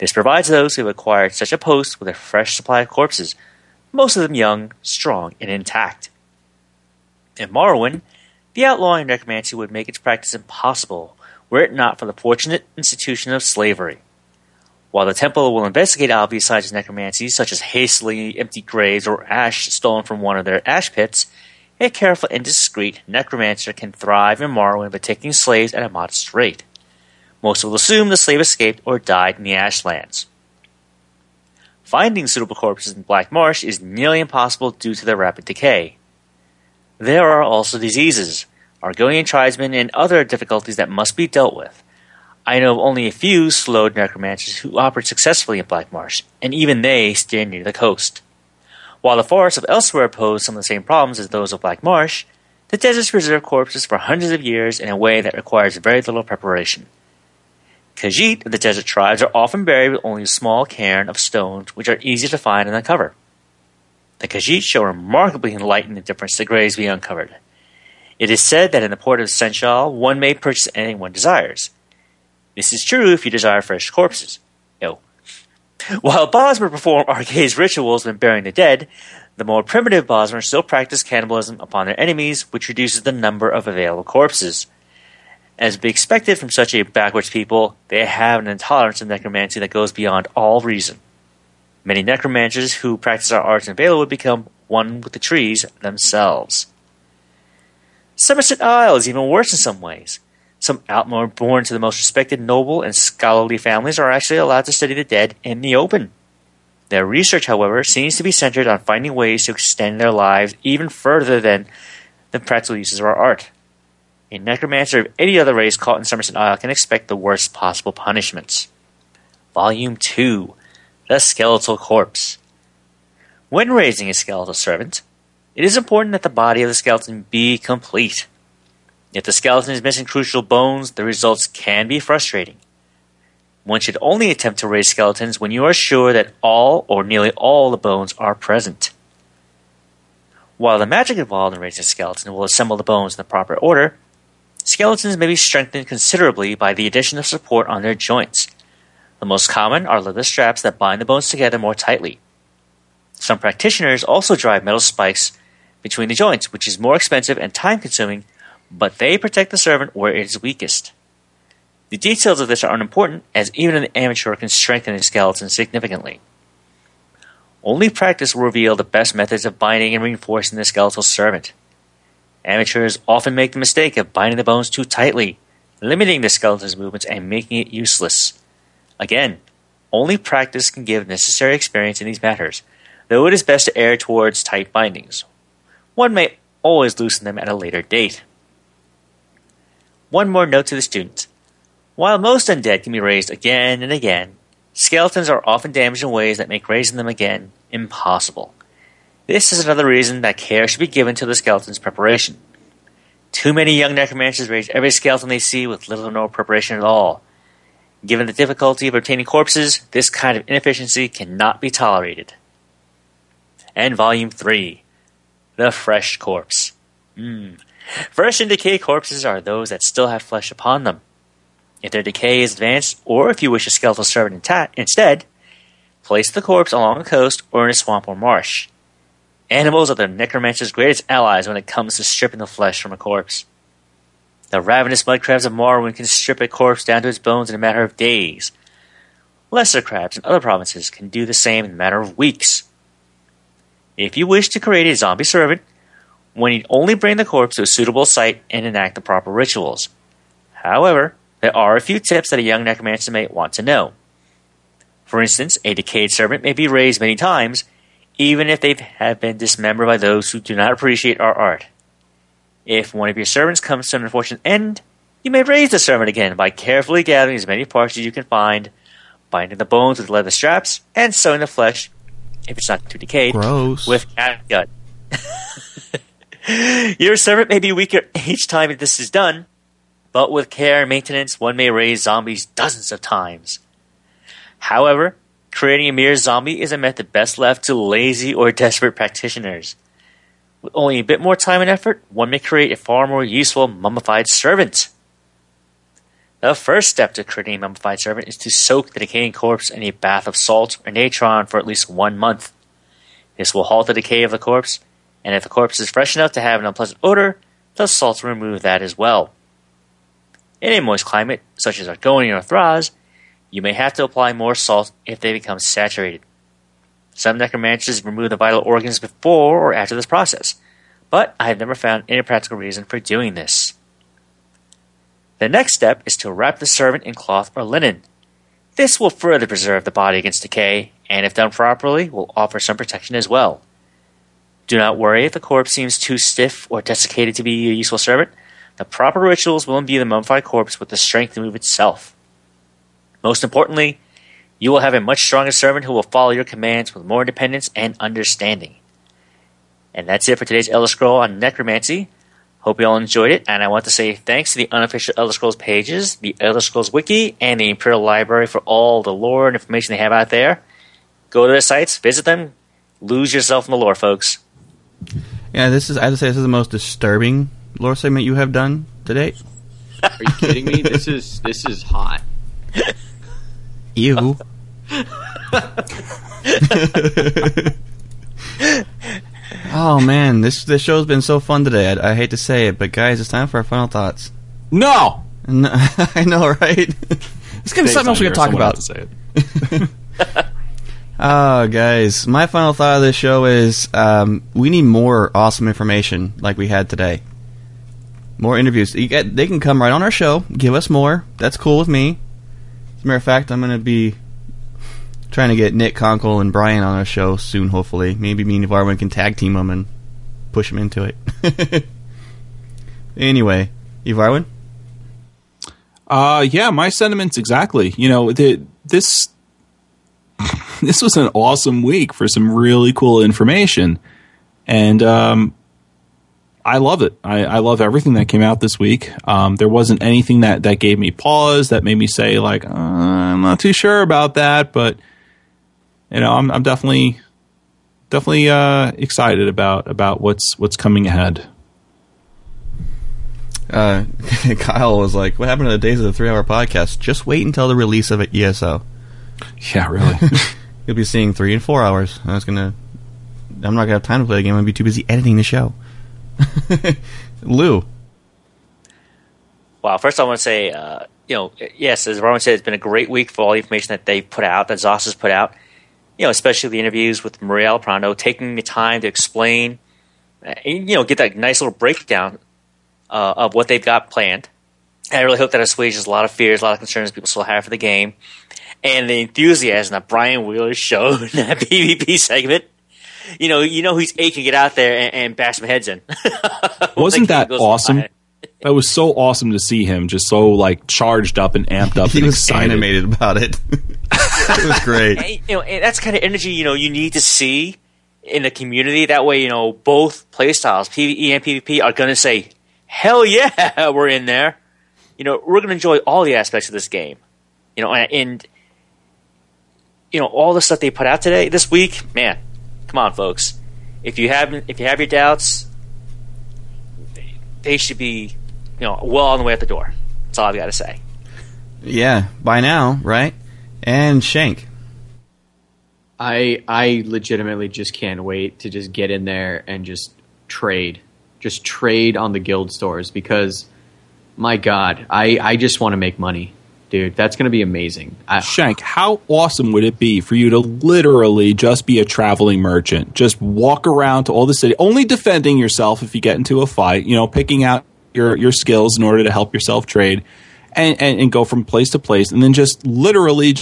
This provides those who have acquired such a post with a fresh supply of corpses, most of them young, strong, and intact. In Morrowind, the outlawing of necromancy would make its practice impossible were it not for the fortunate institution of slavery. While the temple will investigate obvious signs of necromancy, such as hastily emptied graves or ash stolen from one of their ash pits, a careful and discreet necromancer can thrive in Morrowind by taking slaves at a modest rate. Most will assume the slave escaped or died in the ashlands. Finding suitable corpses in Black Marsh is nearly impossible due to their rapid decay. There are also diseases, Argonian tribesmen, and other difficulties that must be dealt with. I know of only a few slowed necromancers who operate successfully in Black Marsh, and even they stay near the coast. While the forests of Elsweyr pose some of the same problems as those of Black Marsh, the deserts preserve corpses for hundreds of years in a way that requires very little preparation. Khajiit of the desert tribes are often buried with only a small cairn of stones which are easy to find and uncover. The Khajiit show remarkably enlightened indifference to graves we uncovered. It is said that in the port of Senchal, one may purchase anything one desires. This is true if you desire fresh corpses. No. While Bosmer perform arcade rituals when burying the dead, the more primitive Bosmer still practice cannibalism upon their enemies, which reduces the number of available corpses. As be expected from such a backwards people, they have an intolerance of necromancy that goes beyond all reason. Many necromancers who practice our arts in Valenwood become one with the trees themselves. Somerset Isle is even worse in some ways. Some Altmer born to the most respected noble and scholarly families are actually allowed to study the dead in the open. Their research, however, seems to be centered on finding ways to extend their lives even further than the practical uses of our art. A necromancer of any other race caught in Somerset Isle can expect the worst possible punishments. Volume 2 The Skeletal Corpse. When raising a skeletal servant, it is important that the body of the skeleton be complete. If the skeleton is missing crucial bones, the results can be frustrating. One should only attempt to raise skeletons when you are sure that all or nearly all the bones are present. While the magic involved in raising a skeleton will assemble the bones in the proper order, skeletons may be strengthened considerably by the addition of support on their joints. The most common are leather straps that bind the bones together more tightly. Some practitioners also drive metal spikes between the joints, which is more expensive and time consuming, but they protect the servant where it is weakest. The details of this are unimportant, as even an amateur can strengthen a skeleton significantly. Only practice will reveal the best methods of binding and reinforcing the skeletal servant. Amateurs often make the mistake of binding the bones too tightly, limiting the skeleton's movements and making it useless. Again, only practice can give necessary experience in these matters, though it is best to err towards tight bindings. One may always loosen them at a later date. One more note to the student. While most undead can be raised again and again, skeletons are often damaged in ways that make raising them again impossible. This is another reason that care should be given to the skeleton's preparation. Too many young necromancers raise every skeleton they see with little or no preparation at all. Given the difficulty of obtaining corpses, this kind of inefficiency cannot be tolerated. And Volume 3 The Fresh Corpse. Mm. Fresh and decayed corpses are those that still have flesh upon them. If their decay is advanced, or if you wish a skeletal servant instead, place the corpse along a coast or in a swamp or marsh. Animals are the necromancer's greatest allies when it comes to stripping the flesh from a corpse. The ravenous mud crabs of Morrowind can strip a corpse down to its bones in a matter of days. Lesser crabs in other provinces can do the same in a matter of weeks. If you wish to create a zombie servant, one need only bring the corpse to a suitable site and enact the proper rituals. However, there are a few tips that a young necromancer may want to know. For instance, a decayed servant may be raised many times, even if they have been dismembered by those who do not appreciate our art. If one of your servants comes to an unfortunate end, you may raise the servant again by carefully gathering as many parts as you can find, binding the bones with leather straps, and sewing the flesh, if it's not too decayed, Gross. with catgut. (laughs) your servant may be weaker each time this is done, but with care and maintenance, one may raise zombies dozens of times. However, creating a mere zombie is a method best left to lazy or desperate practitioners. With only a bit more time and effort, one may create a far more useful mummified servant. The first step to creating a mummified servant is to soak the decaying corpse in a bath of salt or natron for at least one month. This will halt the decay of the corpse, and if the corpse is fresh enough to have an unpleasant odor, the salt will remove that as well. In a moist climate, such as Argonian or Thras, you may have to apply more salt if they become saturated. Some necromancers remove the vital organs before or after this process, but I have never found any practical reason for doing this. The next step is to wrap the servant in cloth or linen. This will further preserve the body against decay, and if done properly, will offer some protection as well. Do not worry if the corpse seems too stiff or desiccated to be a useful servant. The proper rituals will imbue the mummified corpse with the strength to move itself. Most importantly, you will have a much stronger servant who will follow your commands with more independence and understanding. And that's it for today's Elder Scroll on Necromancy. Hope you all enjoyed it, and I want to say thanks to the unofficial Elder Scrolls pages, the Elder Scrolls Wiki, and the Imperial Library for all the lore and information they have out there. Go to their sites, visit them, lose yourself in the lore, folks. Yeah, this is. I have to say, this is the most disturbing lore segment you have done to date. Are you kidding me? This is this is hot. Ew. (laughs) oh man, this this show's been so fun today. I, I hate to say it, but guys, it's time for our final thoughts. No, No, (laughs) I know, right? it's gonna be something else we can talk about. To say it. (laughs) Oh, guys, my final thought of this show is um, we need more awesome information like we had today. More interviews. You get, they can come right on our show, give us more. That's cool with me. As a matter of fact, I'm going to be trying to get Nick Konkle and Brian on our show soon, hopefully. Maybe me and Varwin can tag team them and push them into it. (laughs) anyway, Ivarwin? Uh, yeah, my sentiments exactly. You know, the, this (laughs) this was an awesome week for some really cool information, and um, I love it. I, I, love everything that came out this week. Um, there wasn't anything that that gave me pause that made me say like uh, I'm not too sure about that, but you know, I'm, I'm definitely definitely uh, excited about about what's what's coming ahead. Uh, (laughs) Kyle was like, "What happened to the days of the three-hour podcast? Just wait until the release of ESO." Yeah, really. (laughs) You'll be seeing three and four hours. I was gonna. I'm not gonna have time to play the game. I'm gonna be too busy editing the show. (laughs) Lou. Wow. First, I want to say, uh, you know, yes, as Roman said, it's been a great week for all the information that they've put out, that ZOS has put out. You know, especially the interviews with Maria Alprando, taking the time to explain, uh, you know, get that nice little breakdown uh, of what they've got planned. And I really hope that assuages a lot of fears, a lot of concerns people still have for the game and the enthusiasm that Brian Wheeler showed (laughs) in that (laughs) PvP segment. You know, you know he's aching to get out there and, and bash some heads in. (laughs) Wasn't that awesome? (laughs) That was so awesome to see him just so like charged up and amped up. (laughs) he and was excited. animated about it. it was great. And, you know, and that's kind of energy you know you need to see in the community. That way, you know, both playstyles, PvE and PvP, are going to say, "Hell yeah, we're in there." You know, we're going to enjoy all the aspects of this game. You know, and you know all the stuff they put out today this week man come on folks. If you have if you have your doubts they should be you know well on the way out the door. That's all i've got to say. Yeah by now right? And shank. I i legitimately just can't wait to just get in there and just trade. Just trade on the guild stores because my god i i just want to make money dude. That's going to be amazing. I, Shank, how awesome would it be for you to literally just be a traveling merchant? Just walk around to all the city, only defending yourself if you get into a fight, you know, picking out your, your skills in order to help yourself trade and, and, and go from place to place and then just literally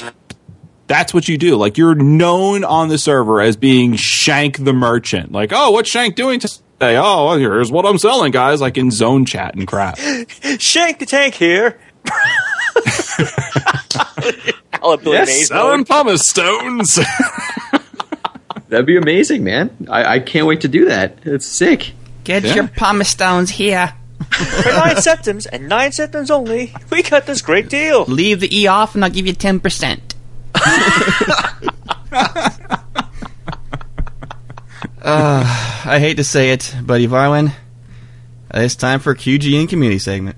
that's what you do. Like you're known on the server as being Shank the merchant. Like, oh, what's Shank doing today? Oh, here's what I'm selling, guys. Like in zone chat and crap. (laughs) Shank the tank here. (laughs) (laughs) yes, selling pumice stones. (laughs) That'd be amazing, man. I, I, can't wait to do that. It's sick. Get yeah. your pumice stones here. (laughs) For nine septims and nine septims only, we got this great deal. Leave the E off and I'll give you 10%. uh, I hate to say it, but Ivarwin, it's time for QG and community segment.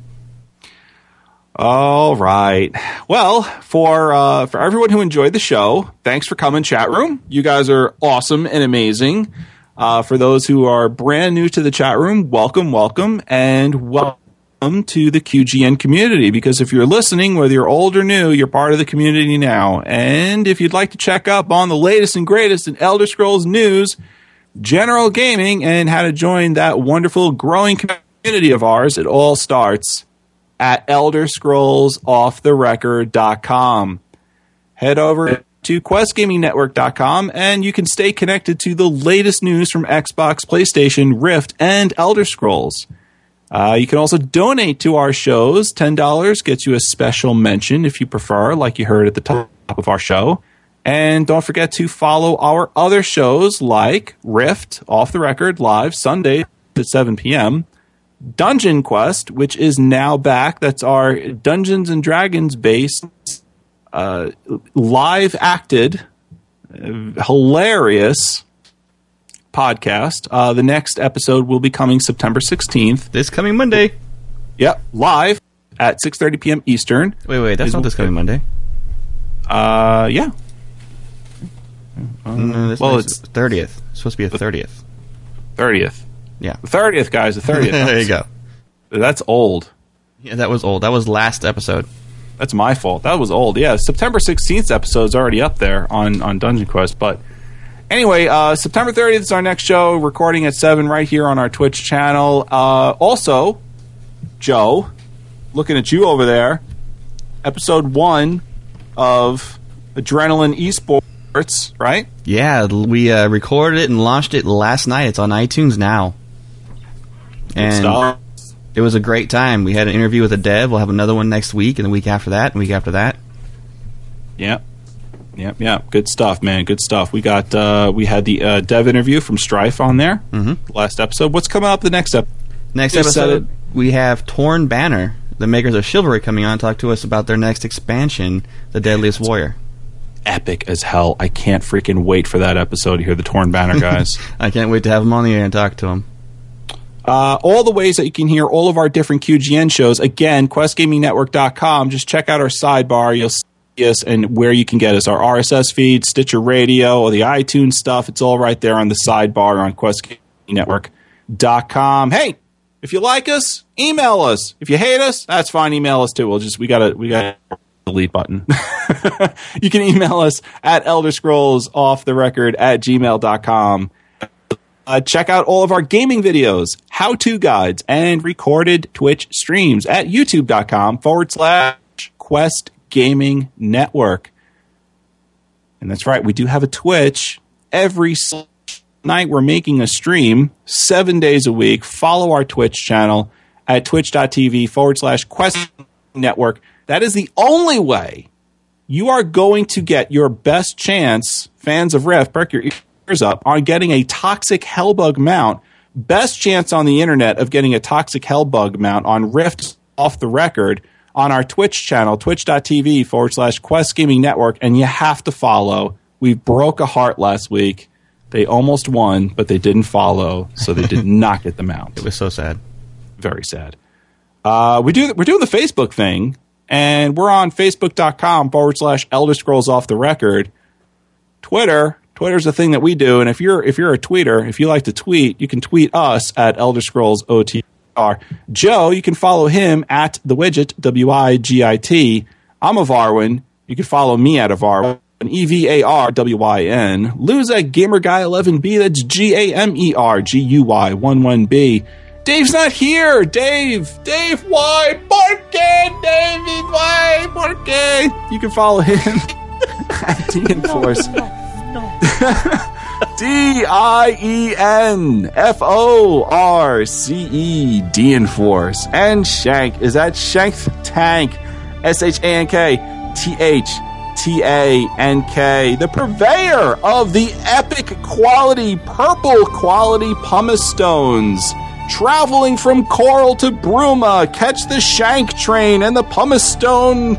All right. Well, for uh, for everyone who enjoyed the show, thanks for coming, chat room. You guys are awesome and amazing. Uh, for those who are brand new to the chat room, welcome, welcome, and welcome to the QGN community. Because if you're listening, whether you're old or new, you're part of the community now. And if you'd like to check up on the latest and greatest in Elder Scrolls news, general gaming, and how to join that wonderful growing community of ours, it all starts at elderscrollsofftherecord.com. Head over to questgamingnetwork.com and you can stay connected to the latest news from Xbox, PlayStation, Rift, and Elder Scrolls. Uh, you can also donate to our shows. $10 gets you a special mention if you prefer, like you heard at the top of our show. And don't forget to follow our other shows like Rift, Off the Record, live Sunday at 7 p.m. Dungeon Quest, which is now back. That's our Dungeons and Dragons based, uh, live acted, uh, hilarious podcast. Uh, the next episode will be coming September 16th. This coming Monday. Yep, live at 6.30 p.m. Eastern. Wait, wait, that's not this coming Monday. Uh, yeah. No, well, well, it's- thirtieth. Supposed to be a thirtieth. Thirtieth. Yeah. The thirtieth, guys. The thirtieth. (laughs) there you go. That's old. Yeah, that was old. That was last episode. That's my fault. That was old. Yeah, September 16th episode is already up there on, on Dungeon Quest. But anyway, uh, September 30th is our next show, recording at 7 right here on our Twitch channel. Uh, also, Joe, looking at you over there, episode 1 of Adrenaline Esports, right? Yeah, we uh, recorded it and launched it last night. It's on iTunes now. And it was a great time. We had an interview with a dev. We'll have another one next week, and the week after that, and the week after that. Yep. Yep, yep. Good stuff, man. Good stuff. We got uh, we had the uh, dev interview from Strife on there Mhm. last episode. What's coming up the next episode? Next episode, we have Torn Banner, the makers of Chivalry, coming on to talk to us about their next expansion, The Deadliest Warrior. epic as hell. I can't freaking wait for that episode to hear the Torn Banner guys. (laughs) I can't wait to have them on the air and talk to him. Uh, all the ways that you can hear all of our different QGN shows. Again, QuestGamingNetwork.com. Just check out our sidebar. You'll see us and where you can get us. Our RSS feed, Stitcher Radio, or the iTunes stuff. It's all right there on the sidebar on QuestGamingNetwork.com. Hey, if you like us, email us. If you hate us, that's fine. Email us too. We'll just we gotta we got delete button. (laughs) you can email us at Elder Scrolls off the record at gmail.com. Uh, check out all of our gaming videos, how to guides, and recorded Twitch streams at youtube.com forward slash Quest Gaming Network. And that's right, we do have a Twitch. Every night we're making a stream seven days a week. Follow our Twitch channel at twitch.tv forward slash Quest Network. That is the only way you are going to get your best chance, fans of Rift, perk your up, on getting a toxic hellbug mount. Best chance on the internet of getting a toxic hellbug mount on Rift off the record on our Twitch channel, twitch.tv forward slash Quest Gaming Network, and you have to follow. We broke a heart last week. They almost won, but they didn't follow, so they did not get the mount (laughs) It was so sad. very sad. Uh, we do we're doing the Facebook thing, and we're on Facebook.com forward slash Elder Scrolls off the record. Twitter, Twitter's the thing that we do, and if you're if you're a tweeter, if you like to tweet, you can tweet us at Elder Scrolls OTR. Joe, you can follow him at the widget W I G I T. I'm a Varwin. You can follow me at a Varwin. E V A R W Y N. Lose at Gamer Guy 11B. That's G A M E R G U Y 1 1 B. Dave's not here. Dave. Dave, why? Porque, David, why? Porque. You can follow him (laughs) at D Enforce. (laughs) D I E N F O R C E D Enforce. And Shank is at Shank Tank. S H A N K T H T A N K. The purveyor of the epic quality, purple quality pumice stones. Traveling from Chorrol to Bruma, catch the Shank train and the pumice stone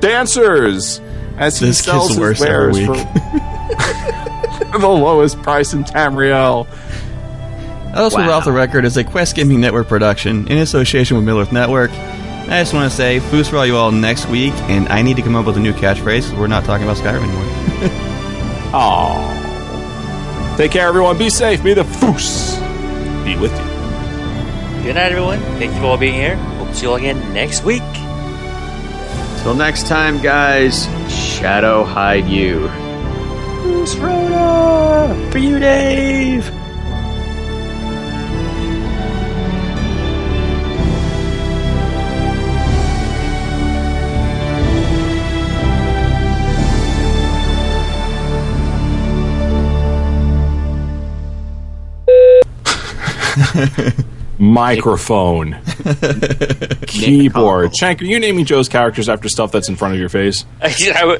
dancers as he This sells gets his worse every wares week. for (laughs) the lowest price in Tamriel. Also, Wow. Off the Record is a Quest Gaming Network production in association with Miller's Network. I just want to say, foos for all you all next week, and I need to come up with a new catchphrase 'cause we're not talking about Skyrim anymore. (laughs) Aww. Take care, everyone. Be safe. Be the foos be with you. Good night, everyone. Thank you for all being here. Hope to see you all again next week. Till next time, guys, shadow hide you. Fus Ro Dah? For you, Dave. (laughs) Microphone. (laughs) Keyboard. Shank, are you naming Joe's characters after stuff that's in front of your face? (laughs) are,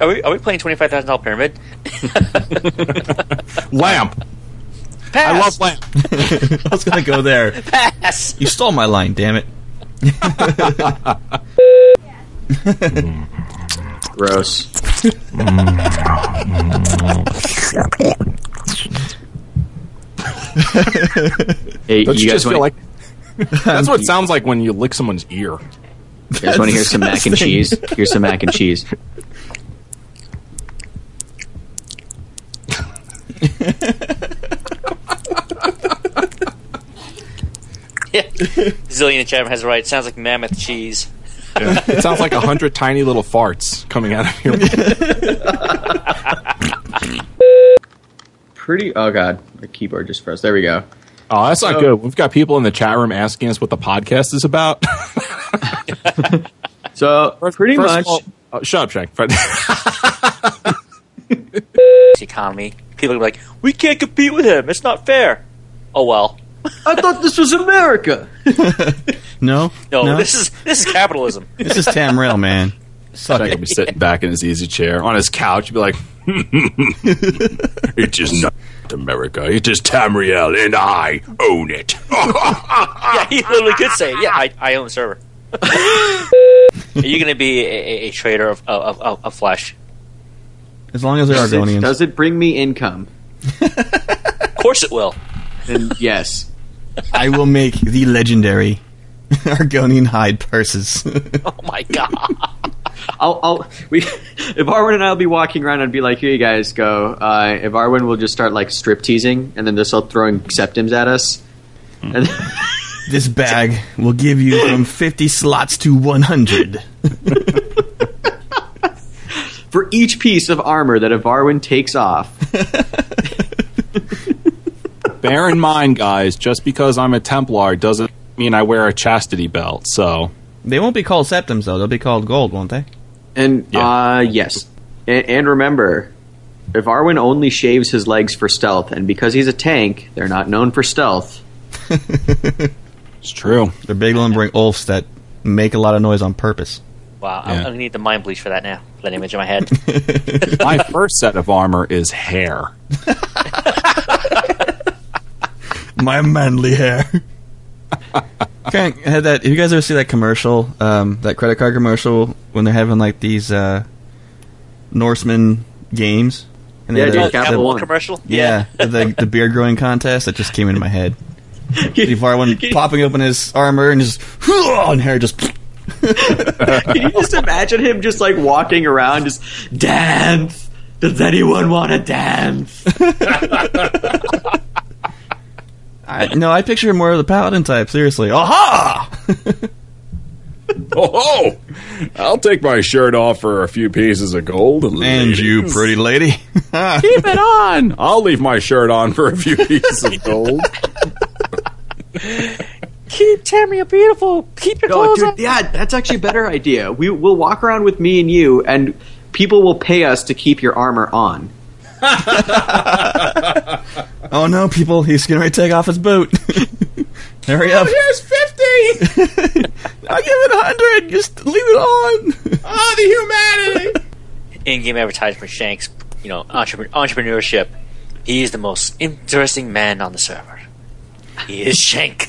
we, are, we, playing twenty-five thousand dollar pyramid? (laughs) Lamp. Pass. I love lamp. I was going to go there. Pass. You stole my line, damn it. Gross. hey, Don't you you, guys just feel want like that's what it (laughs) sounds like when you lick someone's ear. you guys want to hear some mac and cheese? Here's some mac and cheese. Yeah. (laughs) Zillion in chat room has it right. Sounds like mammoth cheese. It sounds like a hundred tiny little farts coming out of your (laughs) Pretty. Oh god, my keyboard just froze. There we go. Oh, that's not good. We've got people in the chat room asking us what the podcast is about. (laughs) So pretty First much. all- oh, shut up, Shank. (laughs) Economy. People are like, we can't compete with him. It's not fair. Oh well. I thought this was America. (laughs) No, No, no, this is this is capitalism. this is Tamriel, man. Suck Shank it. be sitting back in his easy chair on his couch. He'd be like, It is not America. It is Tamriel, and I own it. (laughs) yeah, he literally could say, "Yeah, I, I own the server." (laughs) are you going to be a, a, a trader of, of, of, of flesh? As long as they're Does it, Argonians. does it bring me income? Of course, it will. Then yes. I will make the legendary (laughs) Argonian hide purses. (laughs) Oh my god! I'll, I'll we (laughs) Ivarwin and I'll be walking around I'd be like, here you guys go. Uh, Ivarwin will just start like strip teasing and then just start throwing septims at us. And this bag will give you from 50 slots to 100. for each piece of armor that Ivarwin takes off, bear in mind, guys, just because I'm a Templar doesn't mean I wear a chastity belt. So They won't be called septums though. They'll be called gold, won't they? and uh, yes, and, and remember, Ivarwin only shaves his legs for stealth, and because he's a tank, they're not known for stealth. (laughs) it's true. They're big lumbering ulfs that make a lot of noise on purpose. Wow, I'm, Yeah. I'm going to need the mind bleach for that now. For that image in my head. (laughs) My first set of armor is hair. (laughs) My manly hair. Kind of had that. You guys ever see that commercial? Um, that credit card commercial when they're having like these uh, Norseman games. And they Yeah, had dude, the- Capital the- One. commercial. Yeah, the the beard growing contest that just came into my head. Steve Harlan popping open his armor and just (laughs) and hair just. (laughs) Can you just imagine him just like walking around, just dance? Does anyone want to dance? (laughs) I, no, I picture more of the paladin type. Seriously, aha! (laughs) Oh, oh, I'll take my shirt off for a few pieces of gold. and you, pretty lady. (laughs) Keep it on. I'll leave my shirt on for a few pieces of gold. Keep Tamriel beautiful. Keep your No, clothes dude, on. yeah, that's actually a better idea. We will walk around with me and you, and people will pay us to keep your armor on. (laughs) oh no, people! He's getting ready to take off his boot. (laughs) Hurry up! Oh, here's fifty. (laughs) I'll give it a hundred. Just leave it on. Oh, the humanity. In-game advertisement for Shanks. You know, entrepre- entrepreneurship. He is the most interesting man on the server. He is Shank.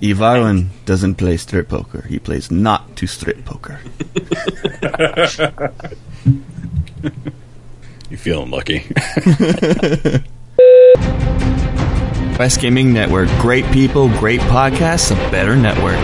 Ivarwin doesn't play strip poker. He plays not to strip poker. You feeling lucky? (laughs) Quest Gaming Network. Great people, great podcasts, a better network.